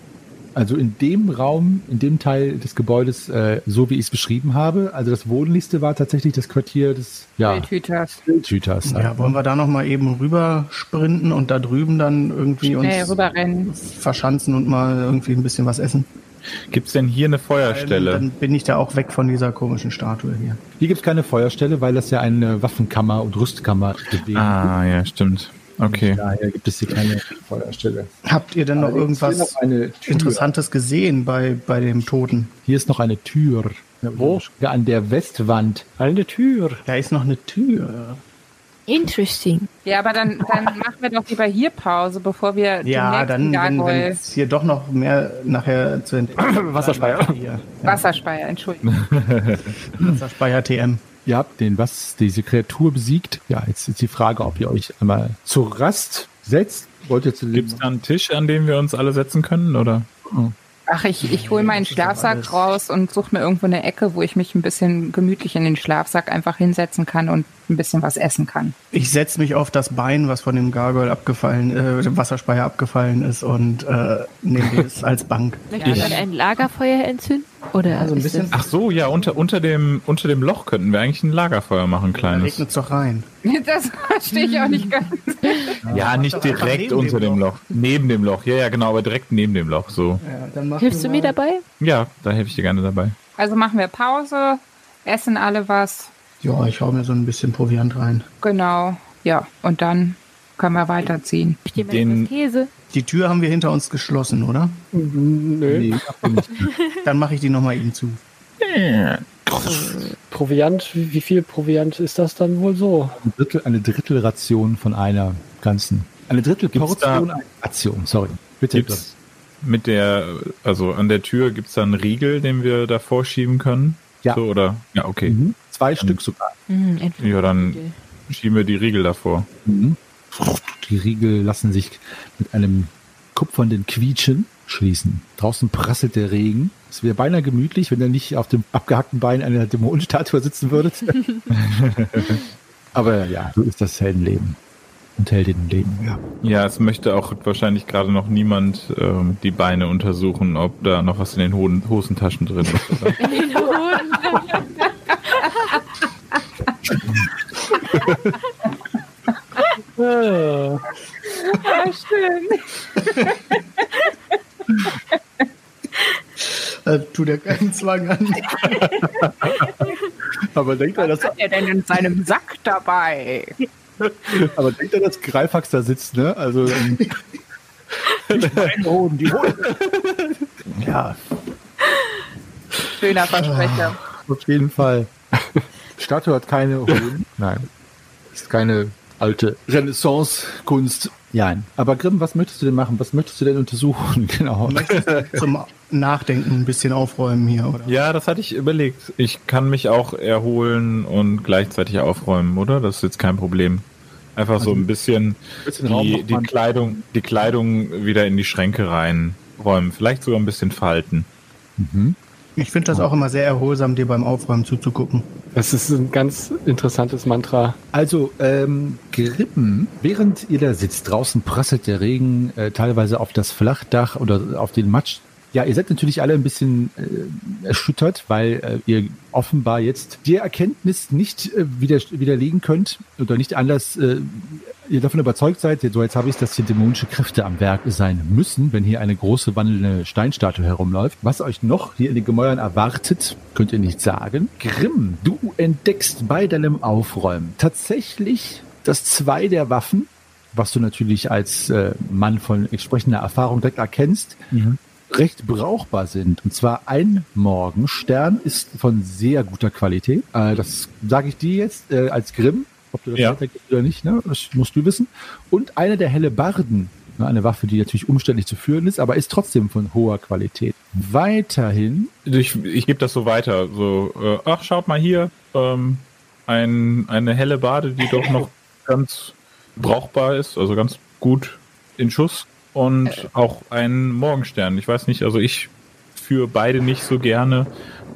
Also in dem Raum, in dem Teil des Gebäudes, äh, so wie ich es beschrieben habe, also das wohnlichste war tatsächlich das Quartier des ja, Wildhüters. Wildhüters. Ja, wollen wir da noch mal eben rüber sprinten und da drüben dann irgendwie Schnell uns rüberrennen. verschanzen und mal irgendwie ein bisschen was essen? Gibt's denn hier eine Feuerstelle? Dann bin ich da auch weg von dieser komischen Statue hier. Hier gibt's keine Feuerstelle, weil das ja eine Waffenkammer und Rüstkammer ist. Ah, ja, stimmt. Okay. Daher gibt es hier keine Feuerstelle. Habt ihr denn noch Allerdings irgendwas noch. Interessantes gesehen bei, bei dem Toten? Hier ist noch eine Tür. Wo? An der Westwand. Eine Tür. Da ist noch eine Tür. Interesting. Ja, aber dann, dann machen wir doch lieber hier Pause, bevor wir Ja, den nächsten dann, wenn es hier doch noch mehr nachher zu entdecken Wasserspeier. Hier. Ja, Wasserspeier, Entschuldigung. Wasserspeier TM. Ihr habt den was, diese Kreatur besiegt. Ja, jetzt ist die Frage, ob ihr euch einmal zur Rast setzt. Wollt ihr zu dem Gibt's da einen Tisch, an dem wir uns alle setzen können, oder? Ach, ich, ich hole meinen Schlafsack raus und suche mir irgendwo eine Ecke, wo ich mich ein bisschen gemütlich in den Schlafsack einfach hinsetzen kann und ein bisschen was essen kann. Ich setze mich auf das Bein, was von dem Gargoyle abgefallen, äh, dem Wasserspeier abgefallen ist und äh, nehme es als Bank. Möchte jemand ein Lagerfeuer entzünden? Oder Also ein bisschen- Ach so, ja, unter, unter, dem, unter dem Loch könnten wir eigentlich ein Lagerfeuer machen, Da kleines. regnet es doch rein. Das verstehe ich auch nicht ganz. Ja, nicht direkt unter dem Loch. Neben dem Loch, ja, ja, genau, aber direkt neben dem Loch, so. Ja, Hilfst du mir dabei? Ja, da helfe ich dir gerne dabei. Also machen wir Pause, essen alle was. Ja, ich hau mir so ein bisschen Proviant rein. Genau. Ja, und dann können wir weiterziehen. Ich dir mal Den- Käse. Die Tür haben wir hinter uns geschlossen, oder? Nö. Nee. Dann mache ich die nochmal eben zu. Proviant, wie viel Proviant ist das dann wohl so? Ein Drittel, eine Drittelration von einer ganzen. Eine Drittelportion Ration, sorry. Bitte. Gibt's mit der, also an der Tür gibt's da einen Riegel, den wir da vorschieben können? Ja. So, oder? Ja, okay. Mhm. Zwei Stück sogar. Mhm, Ja, dann Riegel. schieben wir die Riegel davor. Mhm. Die Riegel lassen sich mit einem kupfernden Quietschen schließen. Draußen prasselt der Regen. Es wäre beinahe gemütlich, wenn ihr nicht auf dem abgehackten Bein einer Dämonenstatue sitzen würdet. Aber ja, so ist das Heldenleben. Und Heldinnenleben, ja. Ja, es möchte auch wahrscheinlich gerade noch niemand ähm, die Beine untersuchen, ob da noch was in den Hoden Hosentaschen drin ist. Oder? In den Hoden. Ah, Ja, schön. Äh, tu dir keinen Zwang an. Aber denkt er, dass, Was hat er denn in seinem Sack dabei? aber denkt er, dass Greifax da sitzt, ne? Also, ähm, Hoden, die Hoden. Ja, Schöner Versprecher. auf jeden Fall. Statue hat keine Hoden. Nein. Ist keine alte Renaissance-Kunst. Ja, aber Grimm, was möchtest du denn machen? Was möchtest du denn untersuchen? Genau. Zum Nachdenken ein bisschen aufräumen hier, oder? Ja, das hatte ich überlegt. Ich kann mich auch erholen und gleichzeitig aufräumen, oder? Das ist jetzt kein Problem. Einfach so ein bisschen bisschen Raum die, die Kleidung, die Kleidung wieder in die Schränke reinräumen. Vielleicht sogar ein bisschen falten. Mhm. Ich finde das auch immer sehr erholsam, dir beim Aufräumen zuzugucken. das ist ein ganz interessantes Mantra. Also, ähm, Grimm, während ihr da sitzt, draußen prasselt der Regen äh, teilweise auf das Flachdach oder auf den Matsch. Ja, ihr seid natürlich alle ein bisschen äh, erschüttert, weil äh, ihr offenbar jetzt die Erkenntnis nicht äh, wieder, widerlegen könnt oder nicht anders, äh, ihr davon überzeugt seid, so jetzt habe ich es, dass hier dämonische Kräfte am Werk sein müssen, wenn hier eine große wandelnde Steinstatue herumläuft. Was euch noch hier in den Gemäuern erwartet, könnt ihr nicht sagen. Grimm, du entdeckst bei deinem Aufräumen tatsächlich, dass zwei der Waffen, was du natürlich als äh, Mann von entsprechender Erfahrung direkt erkennst, recht brauchbar sind. Und zwar ein Morgenstern ist von sehr guter Qualität. Äh, das sage ich dir jetzt äh, als Grimm, ob du das Ja. oder nicht, ne? das musst du wissen. Und eine der Hellebarden, ne? eine Waffe, die natürlich umständlich zu führen ist, aber ist trotzdem von hoher Qualität. Weiterhin, Ich, ich gebe das so weiter. So, äh, ach, schaut mal hier, ähm, ein, eine helle Bade, die doch noch ganz brauchbar ist, also ganz gut in Schuss. Und auch ein Morgenstern. Ich weiß nicht, also ich führe beide nicht so gerne,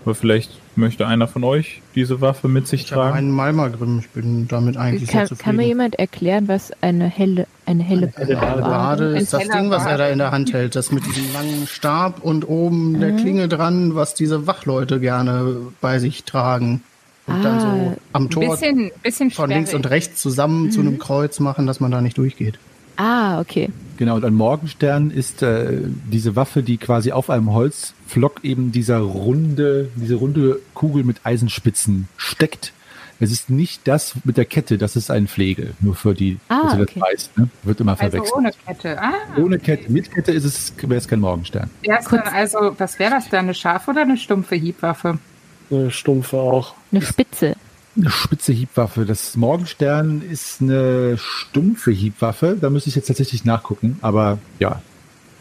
aber vielleicht möchte einer von euch diese Waffe mit sich Ich habe tragen. einen Malmagrim, ich bin damit eigentlich Kann, sehr kann mir zufrieden. jemand erklären, was eine helle, eine helle, Eine Bade ist das Ding, was er da in der Hand hält. Das mit diesem langen Stab und oben der Klinge dran, was diese Wachleute gerne bei sich tragen. Und dann so Ah, am Tor Bisschen, bisschen von links und rechts zusammen zu einem Kreuz machen, dass man da nicht durchgeht. Ah, okay. Genau, und ein Morgenstern ist äh, diese Waffe, die quasi auf einem Holzflock eben dieser runde, diese runde Kugel mit Eisenspitzen steckt. Es ist nicht das mit der Kette, das ist ein Pflegel. Nur für die, Ah, dass okay. das weiß, ne? Wird immer Also verwechselt. ohne Kette. Ah, Ohne Kette. Mit Kette ist es, wäre es kein Morgenstern. denn also, was wäre das da, eine scharfe oder eine stumpfe Hiebwaffe? Eine stumpfe auch. Eine Spitze. Eine spitze Hiebwaffe. Das Morgenstern ist eine stumpfe Hiebwaffe. Da müsste ich jetzt tatsächlich nachgucken. Aber ja,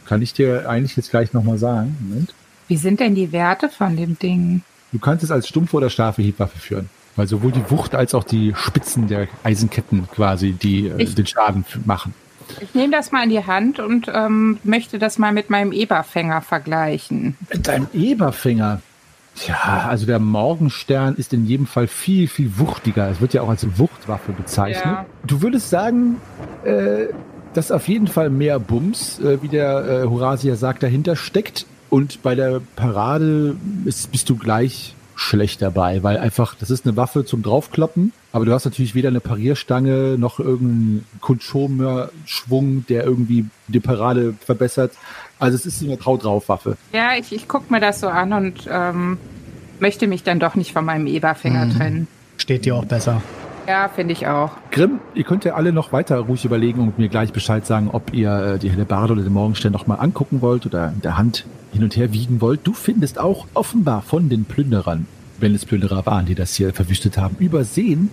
kann ich dir eigentlich jetzt gleich nochmal sagen. Moment. Wie sind denn die Werte von dem Ding? Du kannst es als stumpfe oder scharfe Hiebwaffe führen. Weil sowohl die Wucht als auch die Spitzen der Eisenketten quasi, die äh, den Schaden machen. Ich nehme das mal in die Hand und ähm, möchte das mal mit meinem Eberfänger vergleichen. Mit deinem Eberfinger. Tja, also der Morgenstern ist in jedem Fall viel, viel wuchtiger. Es wird ja auch als Wuchtwaffe bezeichnet. Ja. Du würdest sagen, äh, dass auf jeden Fall mehr Bums, äh, wie der äh, Horasia sagt, dahinter steckt. Und bei der Parade ist, bist du gleich schlecht dabei, weil einfach, das ist eine Waffe zum Draufkloppen, aber du hast natürlich weder eine Parierstange noch irgendeinen Kundschomer-Schwung, der irgendwie die Parade verbessert. Also es ist eine Trau-Drauf-Waffe. Ja, ich, ich gucke mir das so an und ähm, möchte mich dann doch nicht von meinem Eberfänger Mhm. trennen. Steht dir auch besser. Ja, finde ich auch. Grimm, ihr könnt ja alle noch weiter ruhig überlegen und mir gleich Bescheid sagen, ob ihr äh, die Hellebarde oder den Morgenstern noch mal angucken wollt oder in der Hand hin und her wiegen wollt. Du findest auch offenbar von den Plünderern, wenn es Plünderer waren, die das hier verwüstet haben, übersehen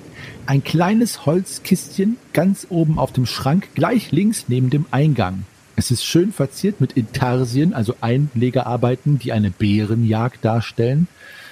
ein kleines Holzkistchen ganz oben auf dem Schrank, gleich links neben dem Eingang. Es ist schön verziert mit Intarsien, also Einlegearbeiten, die eine Bärenjagd darstellen.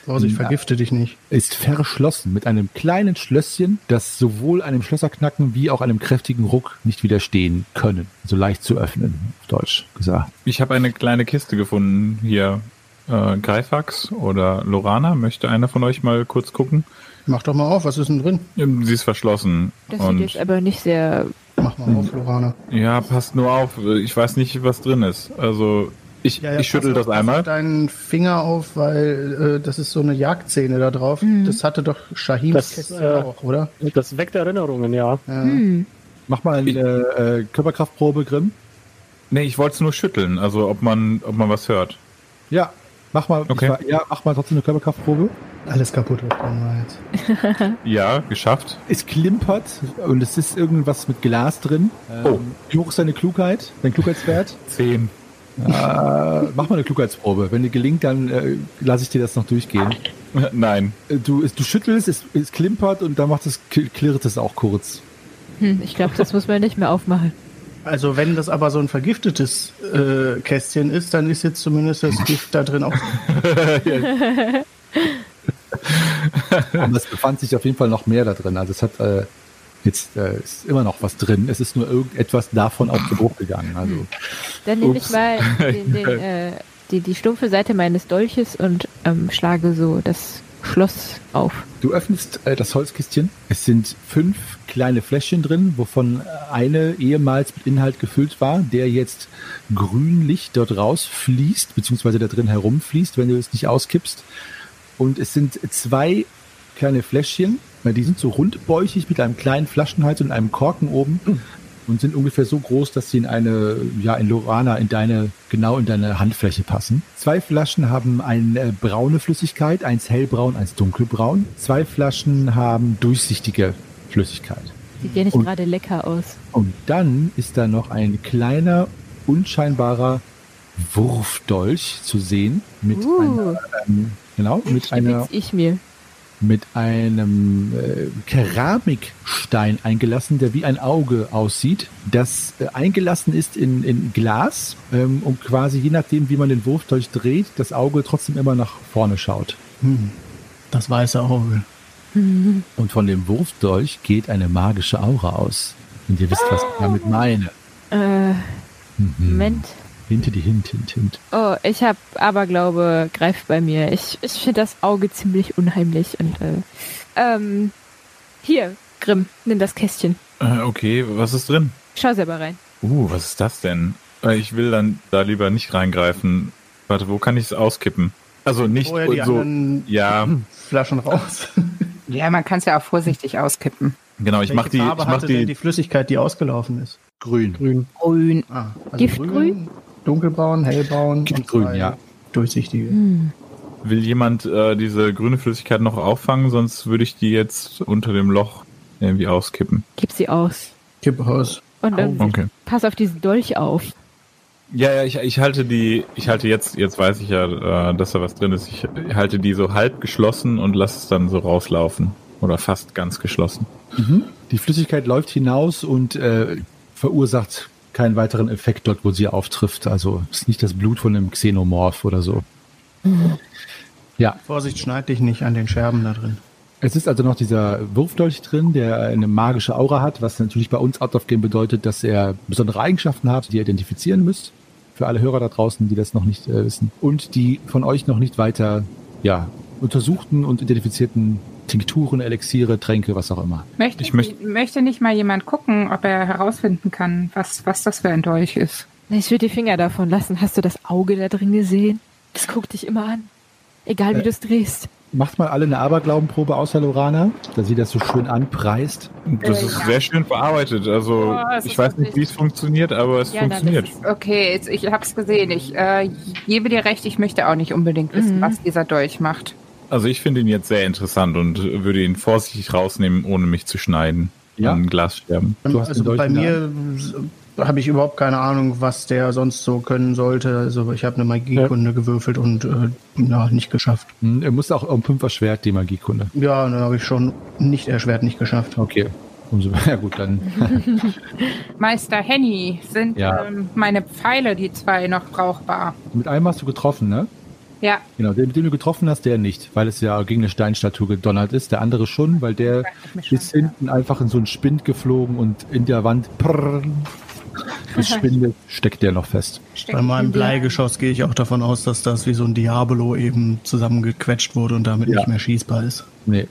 Vorsicht, Ja. vergifte dich nicht. ist verschlossen mit einem kleinen Schlösschen, das sowohl einem Schlösserknacken wie auch einem kräftigen Ruck nicht widerstehen können. So leicht zu öffnen, auf Deutsch gesagt. Ich habe eine kleine Kiste gefunden hier. Äh, Greifax oder Lorana, möchte einer von euch mal kurz gucken? Mach doch mal auf, was ist denn drin? Ähm, Sie ist verschlossen. Das sieht jetzt aber nicht sehr. Mach mal auf, Lorana. ja, passt nur auf. Ich weiß nicht, was drin ist. Also ich, ich schüttel das einmal. Deinen Finger auf, weil äh, das ist so eine Jagdszene da drauf. Das hatte doch Shahims Das, Kästchen äh, auch, oder? Das weckt Erinnerungen, ja. Ja. Hm. Mach mal eine äh, Körperkraftprobe, Grimm. Nee, ich wollte es nur schütteln, also ob man, ob man was hört. Ja, mach mal. Okay. War, ja, mach mal trotzdem eine Körperkraftprobe. Alles kaputt, was drin war jetzt. Ja, geschafft. Es klimpert und es ist irgendwas mit Glas drin. Oh. Ähm, Wie hoch ist deine Klugheit? Dein Klugheitswert? Zehn. äh, mach mal eine Klugheitsprobe. Wenn dir gelingt, dann äh, lasse ich dir das noch durchgehen. Nein. Äh, Du, du schüttelst, es, es klimpert und dann macht es, klirrt es auch kurz. Hm, ich glaube, das muss man nicht mehr aufmachen. Also wenn das aber so ein vergiftetes äh, Kästchen ist, dann ist jetzt zumindest das Gift da drin auch. Aber es befand sich auf jeden Fall noch mehr da drin. Also es hat äh, jetzt äh, ist immer noch was drin. Es ist nur irgendetwas davon auf den Bruch gegangen. Also Dann nehme ich mal den, den, äh, die, die stumpfe Seite meines Dolches und ähm, schlage so das Schloss auf. du öffnest äh, das Holzkistchen. Es sind fünf kleine Fläschchen drin, wovon eine ehemals mit Inhalt gefüllt war, der jetzt Grünlicht dort rausfließt, beziehungsweise da drin herumfließt, wenn du es nicht auskippst. Und es sind zwei kleine Fläschchen, die sind so rundbäuchig mit einem kleinen Flaschenhals und einem Korken oben und sind ungefähr so groß, dass sie in eine, ja, in Lorana, in deine, genau in deine Handfläche passen. Zwei Flaschen haben eine braune Flüssigkeit, eins hellbraun, eins dunkelbraun. Zwei Flaschen haben durchsichtige Flüssigkeit. Sieht ja nicht Und- gerade lecker aus. Und dann ist da noch ein kleiner, unscheinbarer Wurfdolch zu sehen mit Uh, einer, ähm, genau, mit einer, ich mir. mit einem äh, Keramikstein eingelassen, der wie ein Auge aussieht, das äh, eingelassen ist in, in Glas ähm, und quasi je nachdem, wie man den Wurfdolch dreht, das Auge trotzdem immer nach vorne schaut. Hm. Das weiße Auge. Und von dem Wurfdolch geht eine magische Aura aus. Und ihr wisst, was ich damit meine. Äh, Mhm. Moment. Hinte die Hint, Hint, Hint. Oh, ich habe Aberglaube greift bei mir. Ich, ich finde das Auge ziemlich unheimlich und äh, ähm, hier, Grimm, nimm das Kästchen. Äh, okay, was ist drin? Schau selber rein. Uh, was ist das denn? Äh, Ich will dann da lieber nicht reingreifen. Warte, wo kann ich es auskippen? Also nicht Vorher die so. Ja, Flaschen raus. Ja, man kann es ja auch vorsichtig auskippen. genau. Ich Welche mach die, Farbe ich mach hatte denn die, die Flüssigkeit, die ausgelaufen ist? Grün. Grün. Grün. Ah, Giftgrün? Dunkelbraun, hellbraun. und Giftgrün, zwei ja. Durchsichtige. Hm. will jemand äh, diese grüne Flüssigkeit noch auffangen, sonst würde ich die jetzt unter dem Loch irgendwie auskippen. Gib sie aus. Kipp aus. Und ähm, Okay. pass auf diesen Dolch auf. Ja, ja, ich, ich halte die, ich halte jetzt, jetzt weiß ich ja, äh, dass da was drin ist. Ich halte die so halb geschlossen und lasse es dann so rauslaufen. Oder fast ganz geschlossen. Die Flüssigkeit läuft hinaus und äh, verursacht keinen weiteren Effekt dort, wo sie auftrifft. Also ist nicht das Blut von einem Xenomorph oder so. Ja, Vorsicht, schneid dich nicht an den Scherben da drin. es ist also noch dieser Wurfdolch drin, der eine magische Aura hat, was natürlich bei uns Out of Game bedeutet, dass er besondere Eigenschaften hat, die ihr identifizieren müsst. Für alle Hörer da draußen, die das noch nicht äh, wissen. Und die von euch noch nicht weiter ja, untersuchten und identifizierten Tinkturen, Elixiere, Tränke, was auch immer. Möchte, Ich möcht- möchte nicht mal jemand gucken, ob er herausfinden kann, was, was das für ein Dolch ist? Ich würde die Finger davon lassen. Hast du das Auge da drin gesehen? Das guckt dich immer an. Egal wie Äh. du es drehst. Macht mal alle eine Aberglaubenprobe außer Lorana, da sie das so schön anpreist. Das ist sehr schön verarbeitet. Also Oh, es ich ist weiß nicht, wie es funktioniert, aber es Ja, funktioniert. das Okay, jetzt, ich hab's gesehen. Ich äh, gebe dir recht, ich möchte auch nicht unbedingt wissen, Mhm. was dieser Dolch macht. Also ich finde ihn jetzt sehr interessant und würde ihn vorsichtig rausnehmen, ohne mich zu schneiden. Ja. An Glasscherben. Also bei mir habe ich überhaupt keine Ahnung, was der sonst so können sollte. Also ich habe eine Magiekunde gewürfelt und äh, ja, nicht geschafft. Hm, Er muss auch um fünfer Schwert, die Magiekunde. Ja, dann habe ich schon nicht erschwert nicht geschafft. Okay. Umso, ja gut, dann. Meister Henny, sind Ja. ähm, meine Pfeile, die zwei, noch brauchbar? Mit einem hast du getroffen, ne? Ja, Genau, den, den du getroffen hast, der nicht, weil es ja gegen eine Steinstatue gedonnert ist. Der andere schon, weil der schon. ist hinten einfach in so einen Spind geflogen und in der Wand prrr, das Spinde steckt der noch fest. Steckt Bei meinem. Bleigeschoss gehe ich auch davon aus, dass das wie so ein Diabolo eben zusammengequetscht wurde und damit Ja. nicht mehr schießbar ist. Nee.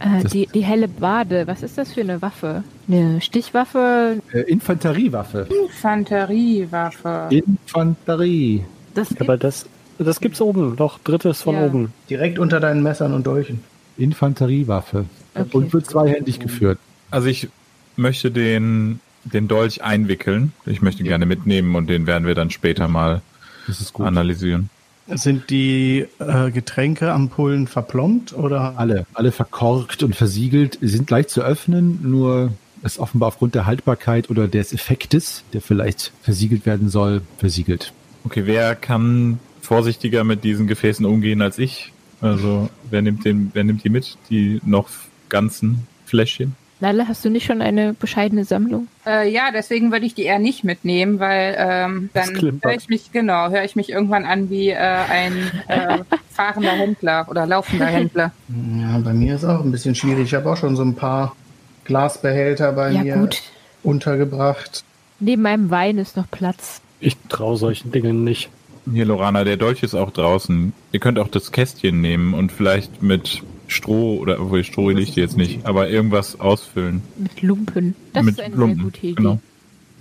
Äh, die, die helle Bade, was ist das für eine Waffe? Eine Stichwaffe? Äh, Infanteriewaffe. Infanteriewaffe. Infanterie. Das Aber das, das gibt's oben, doch drittes von Ja. oben. Direkt unter deinen Messern und Dolchen. Infanteriewaffe. Okay. Und wird zweihändig geführt. Also ich möchte den, den Dolch einwickeln. Ich möchte ihn gerne mitnehmen und den werden wir dann später mal Das ist gut. analysieren. Sind die äh, Getränkeampullen verplombt oder? Alle, alle verkorkt und versiegelt, Sie sind leicht zu öffnen, nur ist offenbar aufgrund der Haltbarkeit oder des Effektes, der vielleicht versiegelt werden soll, versiegelt. Okay, wer kann vorsichtiger mit diesen Gefäßen umgehen als ich? Also wer nimmt den, wer nimmt die mit? Die noch ganzen Fläschchen? Nalle, hast du nicht schon eine bescheidene Sammlung? Äh, ja, deswegen würde ich die eher nicht mitnehmen, weil ähm, dann höre ich mich, genau, höre ich mich irgendwann an wie äh, ein äh, fahrender Händler oder laufender Händler. Ja, bei mir ist auch ein bisschen schwierig. Ich habe auch schon so ein paar Glasbehälter bei ja, mir gut. untergebracht. Neben meinem Wein ist noch Platz. Ich traue solchen Dingen nicht. Hier, Lorana, der Dolch ist auch draußen. Ihr könnt auch das Kästchen nehmen und vielleicht mit Stroh oder obwohl Stroh liegt jetzt nicht, aber irgendwas ausfüllen. Mit Lumpen. Das Mit ist eine Lumpen, sehr gute Idee. genau.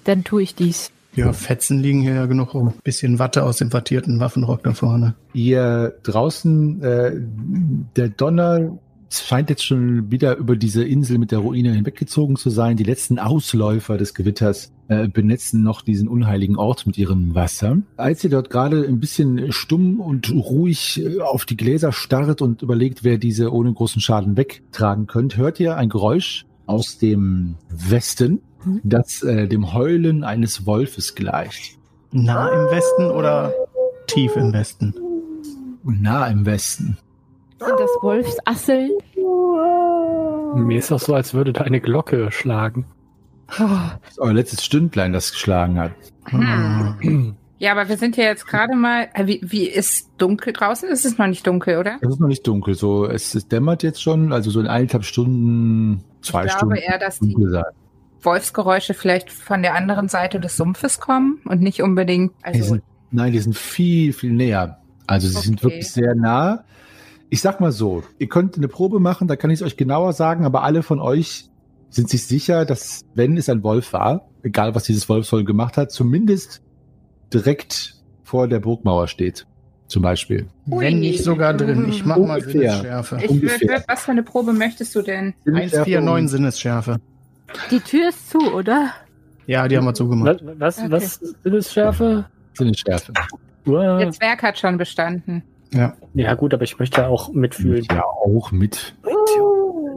Dann tue ich dies. Ja, Fetzen liegen hier ja genug rum. Bisschen Watte aus dem wattierten Waffenrock da vorne. Ihr draußen, äh, der Donner scheint jetzt schon wieder über diese Insel mit der Ruine hinweggezogen zu sein. Die letzten Ausläufer des Gewitters äh, benetzen noch diesen unheiligen Ort mit ihrem Wasser. Als ihr dort gerade ein bisschen stumm und ruhig äh, auf die Gläser starrt und überlegt, wer diese ohne großen Schaden wegtragen könnt, hört ihr ein Geräusch aus dem Westen, Mhm. das äh, dem Heulen eines Wolfes gleicht. Nah im Westen oder tief im Westen? Nah im Westen. Sind das Wolfsasseln? Mir ist auch so, als würde da eine Glocke schlagen. Das ist euer letztes Stündlein, das geschlagen hat. Hm. Ja, aber wir sind ja jetzt gerade mal. Äh, wie, wie ist dunkel draußen? Es ist noch nicht dunkel, oder? Es ist noch nicht dunkel, so es, es dämmert jetzt schon, also so in eineinhalb Stunden, zwei ich Stunden. glaube eher, dass die sein. Wolfsgeräusche vielleicht von der anderen Seite des Sumpfes kommen und nicht unbedingt. Die Also, sind, nein, die sind viel, viel näher. Also sie sind Okay. wirklich sehr nah. Ich sag mal so, ihr könnt eine Probe machen, da kann ich es euch genauer sagen, aber alle von euch sind sich sicher, dass wenn es ein Wolf war, egal was dieses Wolfsvolk gemacht hat, zumindest direkt vor der Burgmauer steht. Zum Beispiel. Wenn nicht sogar drin. Ich mach mal Ungefähr. Sinnesschärfe. ich würde, was für eine Probe möchtest du denn? 149 Sinnesschärfe. Die Tür ist zu, oder? Ja, die haben wir zugemacht. Was, was, Okay. was? Sinnesschärfe. Uah. Der Zwerg hat schon bestanden. Ja. Ja gut, aber ich möchte ja auch mitfühlen. Ja, auch mit.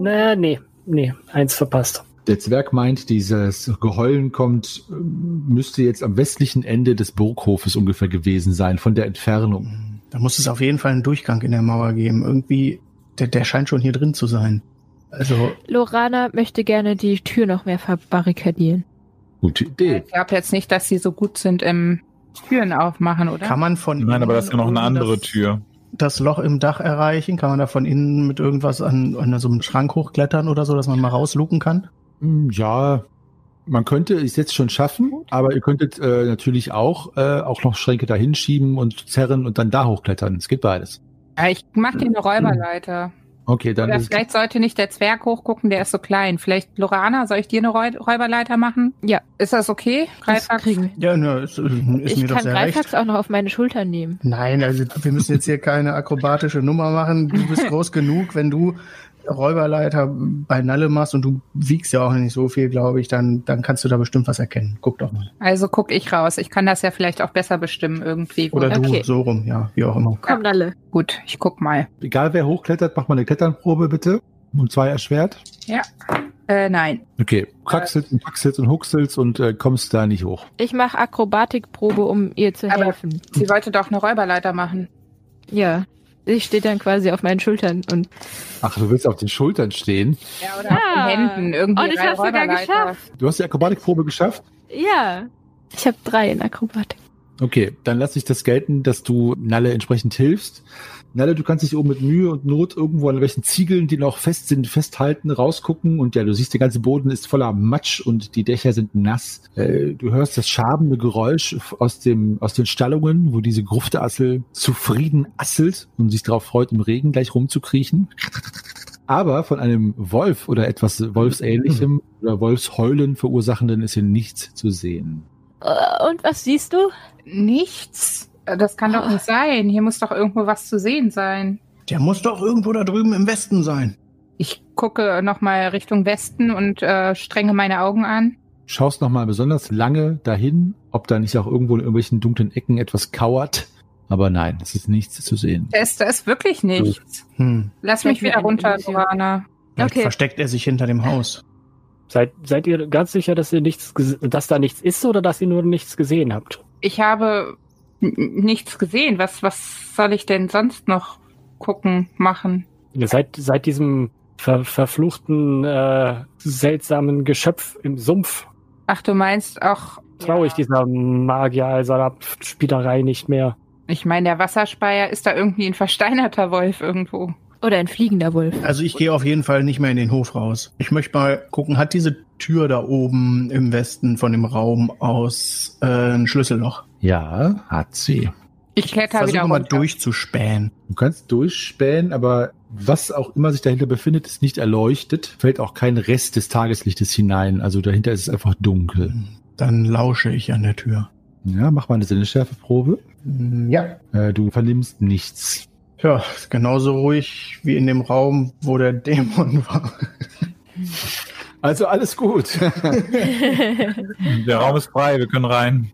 Na, nee, nee, eins verpasst. Der Zwerg meint, dieses Geheulen kommt, müsste jetzt am westlichen Ende des Burghofes ungefähr gewesen sein, von der Entfernung. Da muss es auf jeden Fall einen Durchgang in der Mauer geben. Irgendwie, der, der scheint schon hier drin zu sein. Also, Lorana möchte gerne die Tür noch mehr verbarrikadieren. Gute Idee. Ich glaube jetzt nicht, dass sie so gut sind im Türen aufmachen, oder? kann man von Nein, aber das ist ja noch eine andere das, Tür. Das Loch im Dach erreichen? Kann man da von innen mit irgendwas an, an so einem Schrank hochklettern oder so, dass man mal rausluken kann? Hm, Ja, man könnte es jetzt schon schaffen, aber ihr könntet äh, natürlich auch, äh, auch noch Schränke dahin schieben und zerren und dann da hochklettern. Es geht beides. Ja, ich mach dir eine Räuberleiter. Okay, dann Oder ist, vielleicht sollte nicht der Zwerg hochgucken, der ist so klein. Vielleicht Lorana, soll ich dir eine Räu- Räuberleiter machen? Ja. Ist das okay? Wir. Ja, ne, ist, ist Ich mir doch kann sehr Greifax recht. auch noch auf meine Schultern nehmen. Nein, also wir müssen jetzt hier keine akrobatische Nummer machen. Du bist groß genug, wenn du Räuberleiter bei Nalle machst und du wiegst ja auch nicht so viel, glaube ich, dann, dann kannst du da bestimmt was erkennen. Guck doch mal. Also guck ich raus. Ich kann das ja vielleicht auch besser bestimmen irgendwie. Oder Okay. du, so rum, ja, wie auch immer. Kommt alle. Gut, ich guck mal. egal wer hochklettert, macht mal eine Kletternprobe bitte. Um zwei erschwert. Äh, nein. Okay, kraxelst und paxelst und huxelst und äh, kommst da nicht hoch. Ich mache Akrobatikprobe, um ihr zu Aber- helfen. Sie wollte doch eine Räuberleiter machen. Ja. Sie steht dann quasi auf meinen Schultern und Ach, du willst auf den Schultern stehen. Ja, oder auf Ah. den Händen. Irgendwie Und ich hab's sogar geschafft. Du hast die Akrobatikprobe geschafft? ja. Ich habe drei in Akrobatik. Okay, dann lasse ich das gelten, dass du Nalle entsprechend hilfst. Nalle, du kannst dich oben mit Mühe und Not irgendwo an welchen Ziegeln, die noch fest sind, festhalten, rausgucken. Und ja, du siehst, der ganze Boden ist voller Matsch und die Dächer sind nass. Äh, du hörst das schabende Geräusch aus, dem, aus den Stallungen, wo diese Grufteassel zufrieden asselt und sich darauf freut, im Regen gleich rumzukriechen. Aber von einem Wolf oder etwas Wolfsähnlichem oder Wolfsheulen verursachenden ist hier nichts zu sehen. Äh, Und was siehst du? Nichts. Das kann doch nicht sein. Hier muss doch irgendwo was zu sehen sein. Der muss doch irgendwo da drüben im Westen sein. Ich gucke nochmal Richtung Westen und äh, strenge meine Augen an. Schaust noch mal besonders lange dahin, ob da nicht auch irgendwo in irgendwelchen dunklen Ecken etwas kauert. Aber nein, es ist nichts zu sehen. Da ist, da ist wirklich nichts. Hm. Lass mich wieder runter. Vielleicht Okay. versteckt er sich hinter dem Haus. Seid, seid ihr ganz sicher, dass ihr nichts, ges- dass da nichts ist oder dass ihr nur nichts gesehen habt? Ich habe nichts gesehen. Was, was soll ich denn sonst noch gucken, machen? Ihr seid seit diesem ver verfluchten, äh, seltsamen Geschöpf im Sumpf. Ach, du meinst auch. Traue ich dieser Magier seiner Spielerei nicht mehr. Ich meine, der Wasserspeier ist da irgendwie ein versteinerter Wolf irgendwo. Oder ein fliegender Wolf. Also ich gehe auf jeden Fall nicht mehr in den Hof raus. Ich möchte mal gucken, hat diese Tür da oben im Westen von dem Raum aus äh, ein Schlüsselloch? Ja, hat sie. Ich kletter wieder mal runter. durchzuspähen. Du kannst durchspähen, aber was auch immer sich dahinter befindet, ist nicht erleuchtet. Fällt auch kein Rest des Tageslichtes hinein. Also dahinter ist es einfach dunkel. Dann lausche ich an der Tür. Ja, mach mal eine Sinnesschärfeprobe. Hm, Ja. Äh, du vernimmst nichts. Ja, ist genauso ruhig wie in dem Raum, wo der Dämon war. Also alles gut. Der Raum ist frei, wir können rein.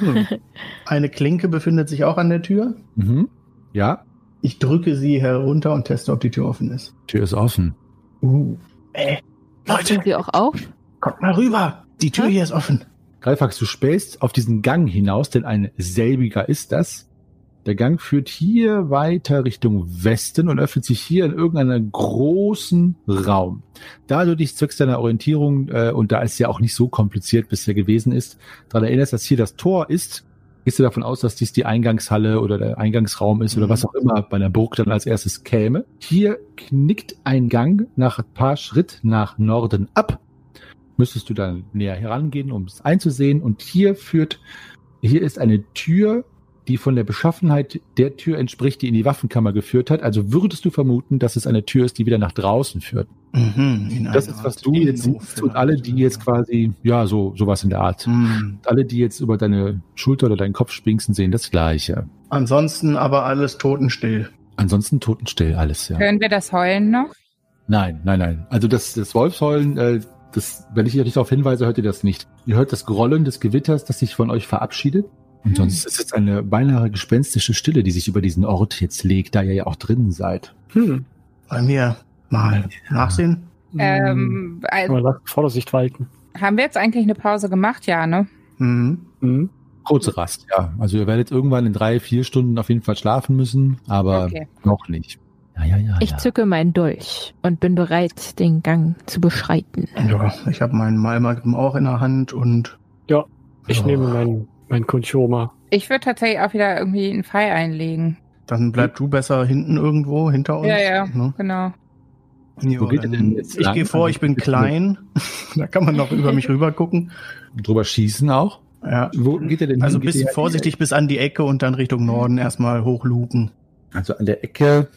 Eine Klinke befindet sich auch an der Tür. mhm. Ja, Ich drücke sie herunter und teste, ob die Tür offen ist. Tür ist offen. Uh. Ey, Leute, Sind wir auch auf? kommt mal rüber. Die Tür Hä? hier ist offen. Greifax, du spähst auf diesen Gang hinaus, denn ein selbiger ist das. Der Gang führt hier weiter Richtung Westen und öffnet sich hier in irgendeinem großen Raum. Da du dich zwecks deiner Orientierung, äh, und da es ja auch nicht so kompliziert bisher gewesen ist, daran erinnerst, dass hier das Tor ist, gehst du davon aus, dass dies die Eingangshalle oder der Eingangsraum ist oder Mhm. was auch immer bei einer Burg dann als erstes käme. Hier knickt ein Gang nach ein paar Schritt nach Norden ab müsstest du dann näher herangehen, um es einzusehen. Und hier führt, hier ist eine Tür, die von der Beschaffenheit der Tür entspricht, die in die Waffenkammer geführt hat. Also würdest du vermuten, dass es eine Tür ist, die wieder nach draußen führt. Mhm, Das ist, was Art du jetzt siehst und alle, die jetzt quasi, ja, so, sowas in der Art. Hm. Alle, die jetzt über deine Schulter oder deinen Kopf spinksen, sehen das Gleiche. Ansonsten aber alles totenstill. Ansonsten totenstill alles, ja. Hören wir das Heulen noch? Nein, nein, nein. Also das, das Wolfsheulen, äh, das, wenn ich euch darauf hinweise, hört ihr das nicht. Ihr hört das Grollen des Gewitters, das sich von euch verabschiedet. Und Hm. sonst ist es eine beinahe gespenstische Stille, die sich über diesen Ort jetzt legt, da ihr ja auch drinnen seid. Hm. Wollen wir mal nachsehen? Ähm, also, Aber lasst Vorsicht walten. haben wir jetzt eigentlich eine Pause gemacht? Ja, ne? Mhm. Hm. Kurze Rast, ja. Also ihr werdet irgendwann in drei, vier Stunden auf jeden Fall schlafen müssen, aber Okay. noch nicht. Ja, ja, ja. Ich ja. zücke meinen Dolch und bin bereit, den Gang zu beschreiten. Ja, ich habe meinen Malmagrim auch in der Hand und Ich Ja. nehme mein, mein Kunchoma. Ich würde tatsächlich auch wieder irgendwie einen Pfeil einlegen. dann bleib du besser hinten irgendwo hinter uns. Ja, ja. Ne? Genau. Ja, Wo geht dann- denn jetzt Ich gehe vor, ich bin Also, klein. da kann man noch über mich rüber gucken. Drüber schießen auch. Ja. Wo geht ihr denn Also hin? Geht bisschen vorsichtig bis an die Ecke und dann Richtung Norden erstmal hochluken. Also an der Ecke,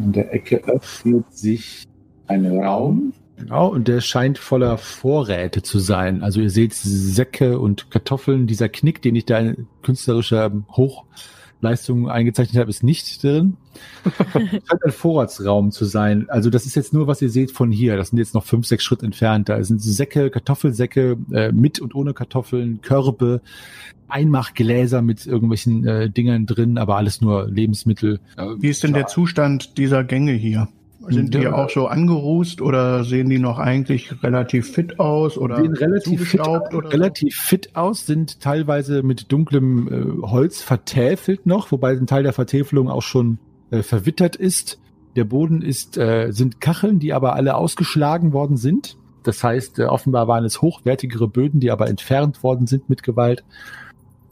an der Ecke öffnet sich ein Raum. Genau, und der scheint voller Vorräte zu sein. Also ihr seht Säcke und Kartoffeln. Dieser Knick, den ich da in künstlerischer Hochleistung eingezeichnet habe, ist nicht drin. scheint ein Vorratsraum zu sein. Also das ist jetzt nur, was ihr seht von hier. Das sind jetzt noch fünf, sechs Schritt entfernt. Da sind Säcke, Kartoffelsäcke äh, mit und ohne Kartoffeln, Körbe, Einmachgläser mit irgendwelchen äh, Dingern drin, aber alles nur Lebensmittel. Wie ist denn der Zustand dieser Gänge hier? Sind die auch so angerußt oder sehen die noch eigentlich relativ fit aus oder sehen relativ fit, oder relativ fit aus, sind teilweise mit dunklem äh, Holz vertäfelt noch, wobei ein Teil der Vertäfelung auch schon äh, verwittert ist. Der Boden ist, äh, sind Kacheln, die aber alle ausgeschlagen worden sind. Das heißt, äh, offenbar waren es hochwertigere Böden, die aber entfernt worden sind mit Gewalt.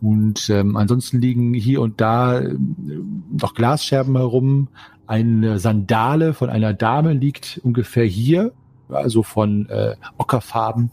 Und ähm, ansonsten liegen hier und da äh, noch Glasscherben herum. Eine Sandale von einer Dame liegt ungefähr hier, also von äh, Ockerfarben.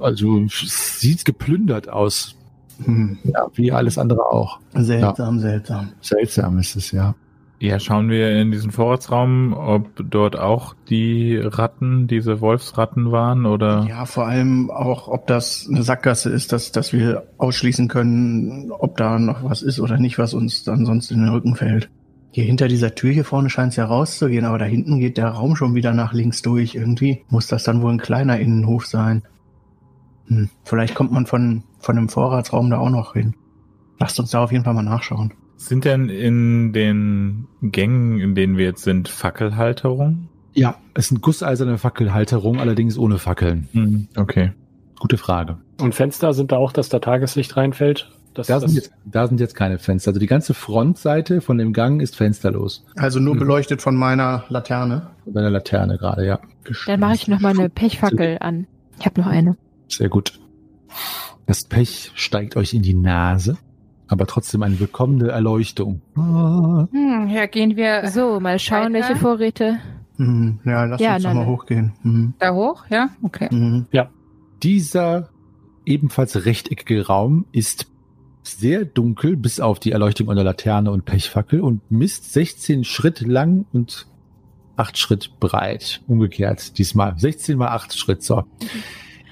Also es sieht geplündert aus, Hm. ja, wie alles andere auch. Seltsam, seltsam. Seltsam ist es, ja. Ja, schauen wir in diesen Vorratsraum, ob dort auch die Ratten, diese Wolfsratten waren oder. Ja, vor allem auch, ob das eine Sackgasse ist, dass, dass wir ausschließen können, ob da noch was ist oder nicht, was uns dann sonst in den Rücken fällt. Hier hinter dieser Tür hier vorne scheint es ja rauszugehen, aber da hinten geht der Raum schon wieder nach links durch. Irgendwie muss das dann wohl ein kleiner Innenhof sein. Hm, vielleicht kommt man von, von dem Vorratsraum da auch noch hin. Lasst uns da auf jeden Fall mal nachschauen. Sind denn in den Gängen, in denen wir jetzt sind, Fackelhalterungen? Ja, es sind gusseiserne Fackelhalterungen, allerdings ohne Fackeln. Hm, okay. Gute Frage. Und Fenster sind da auch, dass da Tageslicht reinfällt? Das, Da das, sind, jetzt, da sind jetzt keine Fenster. Also die ganze Frontseite von dem Gang ist fensterlos. Also nur Hm. beleuchtet von meiner Laterne. Mit einer Laterne gerade, ja. Dann mache ich noch mal eine Pechfackel an. Ich habe noch eine. Sehr gut. Das Pech steigt euch in die Nase, aber trotzdem eine willkommene Erleuchtung. Ah. Hm, ja, gehen wir So, mal schauen, Weiter? welche Vorräte. Hm, ja, lass Ja, uns doch nein, mal nein. hochgehen. Hm, da hoch, ja? Okay. hm. Dieser ebenfalls rechteckige Raum ist sehr dunkel, bis auf die Erleuchtung unter Laterne und Pechfackel und misst 16 Schritt lang und 8 Schritt breit. Umgekehrt diesmal. 16 mal 8 Schritt. So.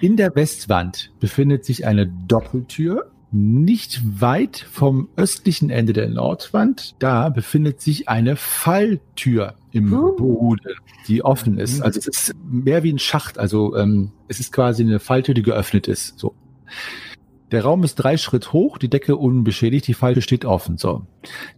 In der Westwand befindet sich eine Doppeltür. Nicht weit vom östlichen Ende der Nordwand, da befindet sich eine Falltür im Uh. Boden, die offen ist. Also es ist mehr wie ein Schacht. Also ähm, es ist quasi eine Falltür, die geöffnet ist. So. Der Raum ist drei Schritt hoch, die Decke unbeschädigt, die Falltür steht offen. So.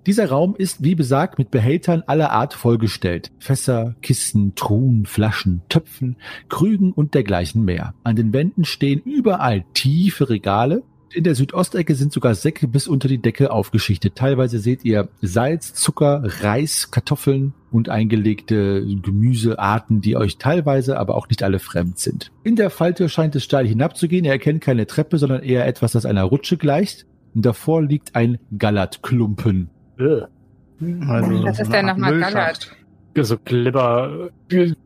Dieser Raum ist, wie besagt, mit Behältern aller Art vollgestellt. Fässer, Kisten, Truhen, Flaschen, Töpfen, Krügen und dergleichen mehr. An den Wänden stehen überall tiefe Regale. In der Südostecke sind sogar Säcke bis unter die Decke aufgeschichtet. Teilweise seht ihr Salz, Zucker, Reis, Kartoffeln und eingelegte Gemüsearten, die euch teilweise aber auch nicht alle fremd sind. In der Falltür scheint es steil hinabzugehen. Ihr erkennt keine Treppe, sondern eher etwas, das einer Rutsche gleicht. Und davor liegt ein Gallertklumpen. Äh, Also, Was so ist denn nochmal Müllschacht. so Glibber,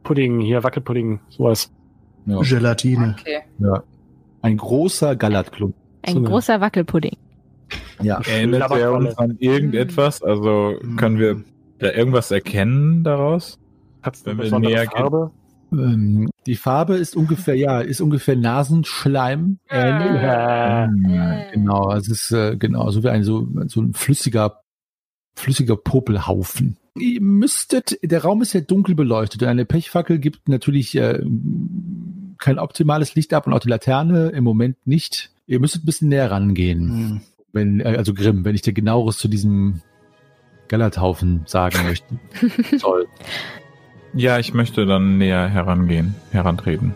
Pudding, hier Wackelpudding, sowas. Ja. Gelatine. Okay. Ja. Ein großer Gallertklumpen. Ein So großer Wackelpudding. Ja. Erinnert er uns an irgendetwas? Also können wir da irgendwas erkennen daraus? Hat's Wenn wir näher Farbe? Ähm, die Farbe ist ungefähr, ja, ist ungefähr Nasenschleim ähnlich. Äh, Ja, genau, es ist äh, genau so wie ein so, so ein flüssiger, flüssiger Popelhaufen. Ihr müsstet, der Raum ist ja dunkel beleuchtet und eine Pechfackel gibt natürlich äh, kein optimales Licht ab und auch die Laterne im Moment nicht. Ihr müsstet ein bisschen näher rangehen, Hm. wenn, äh, also Grimm, wenn ich dir genaueres zu diesem Gallerthaufen sagen möchte. Soll. Ja, ich möchte dann näher herangehen, herantreten.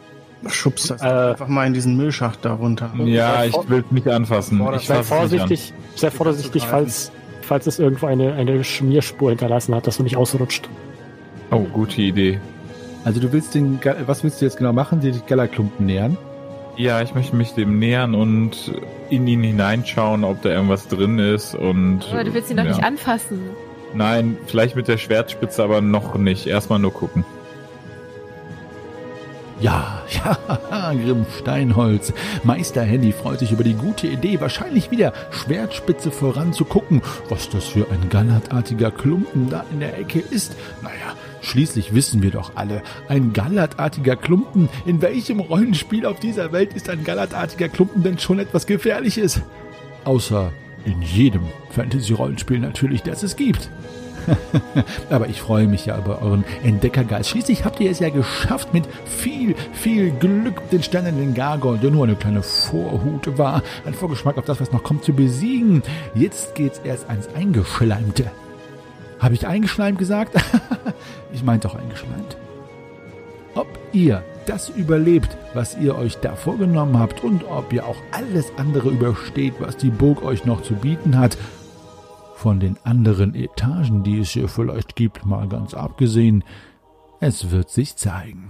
Schubst das Äh. einfach mal in diesen Müllschacht da runter. Ja, ich will es nicht anfassen. Ich sei nicht an. vorsichtig, sei vorsichtig, falls, falls es irgendwo eine, eine Schmierspur hinterlassen hat, dass du nicht ausrutscht. Oh, gute Idee. Also du willst den, was willst du jetzt genau machen? Die Gallerklumpen nähern? Ja, ich möchte mich dem nähern und in ihn hineinschauen, ob da irgendwas drin ist und. Aber du willst ihn doch ja. nicht anfassen. Nein, vielleicht mit der Schwertspitze, aber noch nicht. Erstmal nur gucken. Ja, ja, Grimm Steinholz. Meister Handy freut sich über die gute Idee, wahrscheinlich wieder Schwertspitze voranzugucken, was das für ein gallertartiger Klumpen da in der Ecke ist. Naja, schließlich wissen wir doch alle, ein gallertartiger Klumpen. In welchem Rollenspiel auf dieser Welt ist ein gallertartiger Klumpen denn schon etwas Gefährliches? Außer in jedem Fantasy-Rollenspiel natürlich, das es gibt. Aber ich freue mich ja über euren Entdeckergeist. Schließlich habt ihr es ja geschafft, mit viel, viel Glück den steinernen Gargoyle, der nur eine kleine Vorhut war, ein Vorgeschmack auf das, was noch kommt, zu besiegen. Jetzt geht's erst ans Eingeschleimte. Habe ich eingeschleimt gesagt? ich meinte doch eingeschleimt. Ob ihr das überlebt, was ihr euch da vorgenommen habt und ob ihr auch alles andere übersteht, was die Burg euch noch zu bieten hat, von den anderen Etagen, die es hier vielleicht gibt, mal ganz abgesehen, es wird sich zeigen.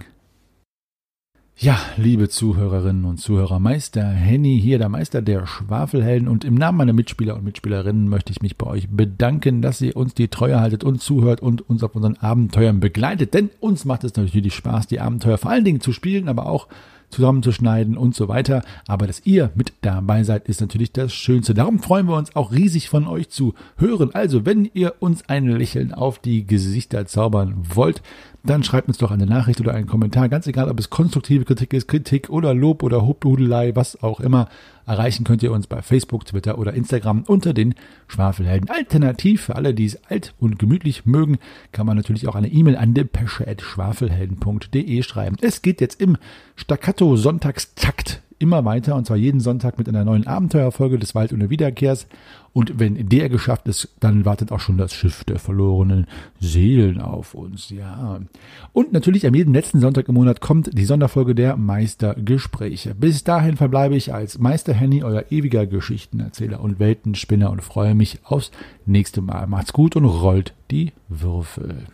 Ja, liebe Zuhörerinnen und Zuhörer, Meister Henny hier, der Meister der Schwafelhelden. Und im Namen meiner Mitspieler und Mitspielerinnen möchte ich mich bei euch bedanken, dass ihr uns die Treue haltet und zuhört und uns auf unseren Abenteuern begleitet, denn uns macht es natürlich Spaß, die Abenteuer vor allen Dingen zu spielen, aber auch zusammenzuschneiden und so weiter. Aber dass ihr mit dabei seid, ist natürlich das Schönste. Darum freuen wir uns auch riesig von euch zu hören. Also, wenn ihr uns ein Lächeln auf die Gesichter zaubern wollt, dann schreibt uns doch eine Nachricht oder einen Kommentar. Ganz egal, ob es konstruktive Kritik ist, Kritik oder Lob oder Hobdudelei, was auch immer. Erreichen könnt ihr uns bei Facebook, Twitter oder Instagram unter den Schwafelhelden. Alternativ für alle, die es alt und gemütlich mögen, kann man natürlich auch eine E-Mail an depesche.schwafelhelden.de schreiben. Es geht jetzt im Staccato Sonntagstakt immer weiter und zwar jeden Sonntag mit einer neuen Abenteuerfolge des Wald- der Wiederkehrs. Und wenn der geschafft ist, dann wartet auch schon das Schiff der verlorenen Seelen auf uns, ja. Und natürlich am jeden letzten Sonntag im Monat kommt die Sonderfolge der Meistergespräche. Bis dahin verbleibe ich als Meister Henny, euer ewiger Geschichtenerzähler und Weltenspinner und freue mich aufs nächste Mal. Macht's gut und rollt die Würfel.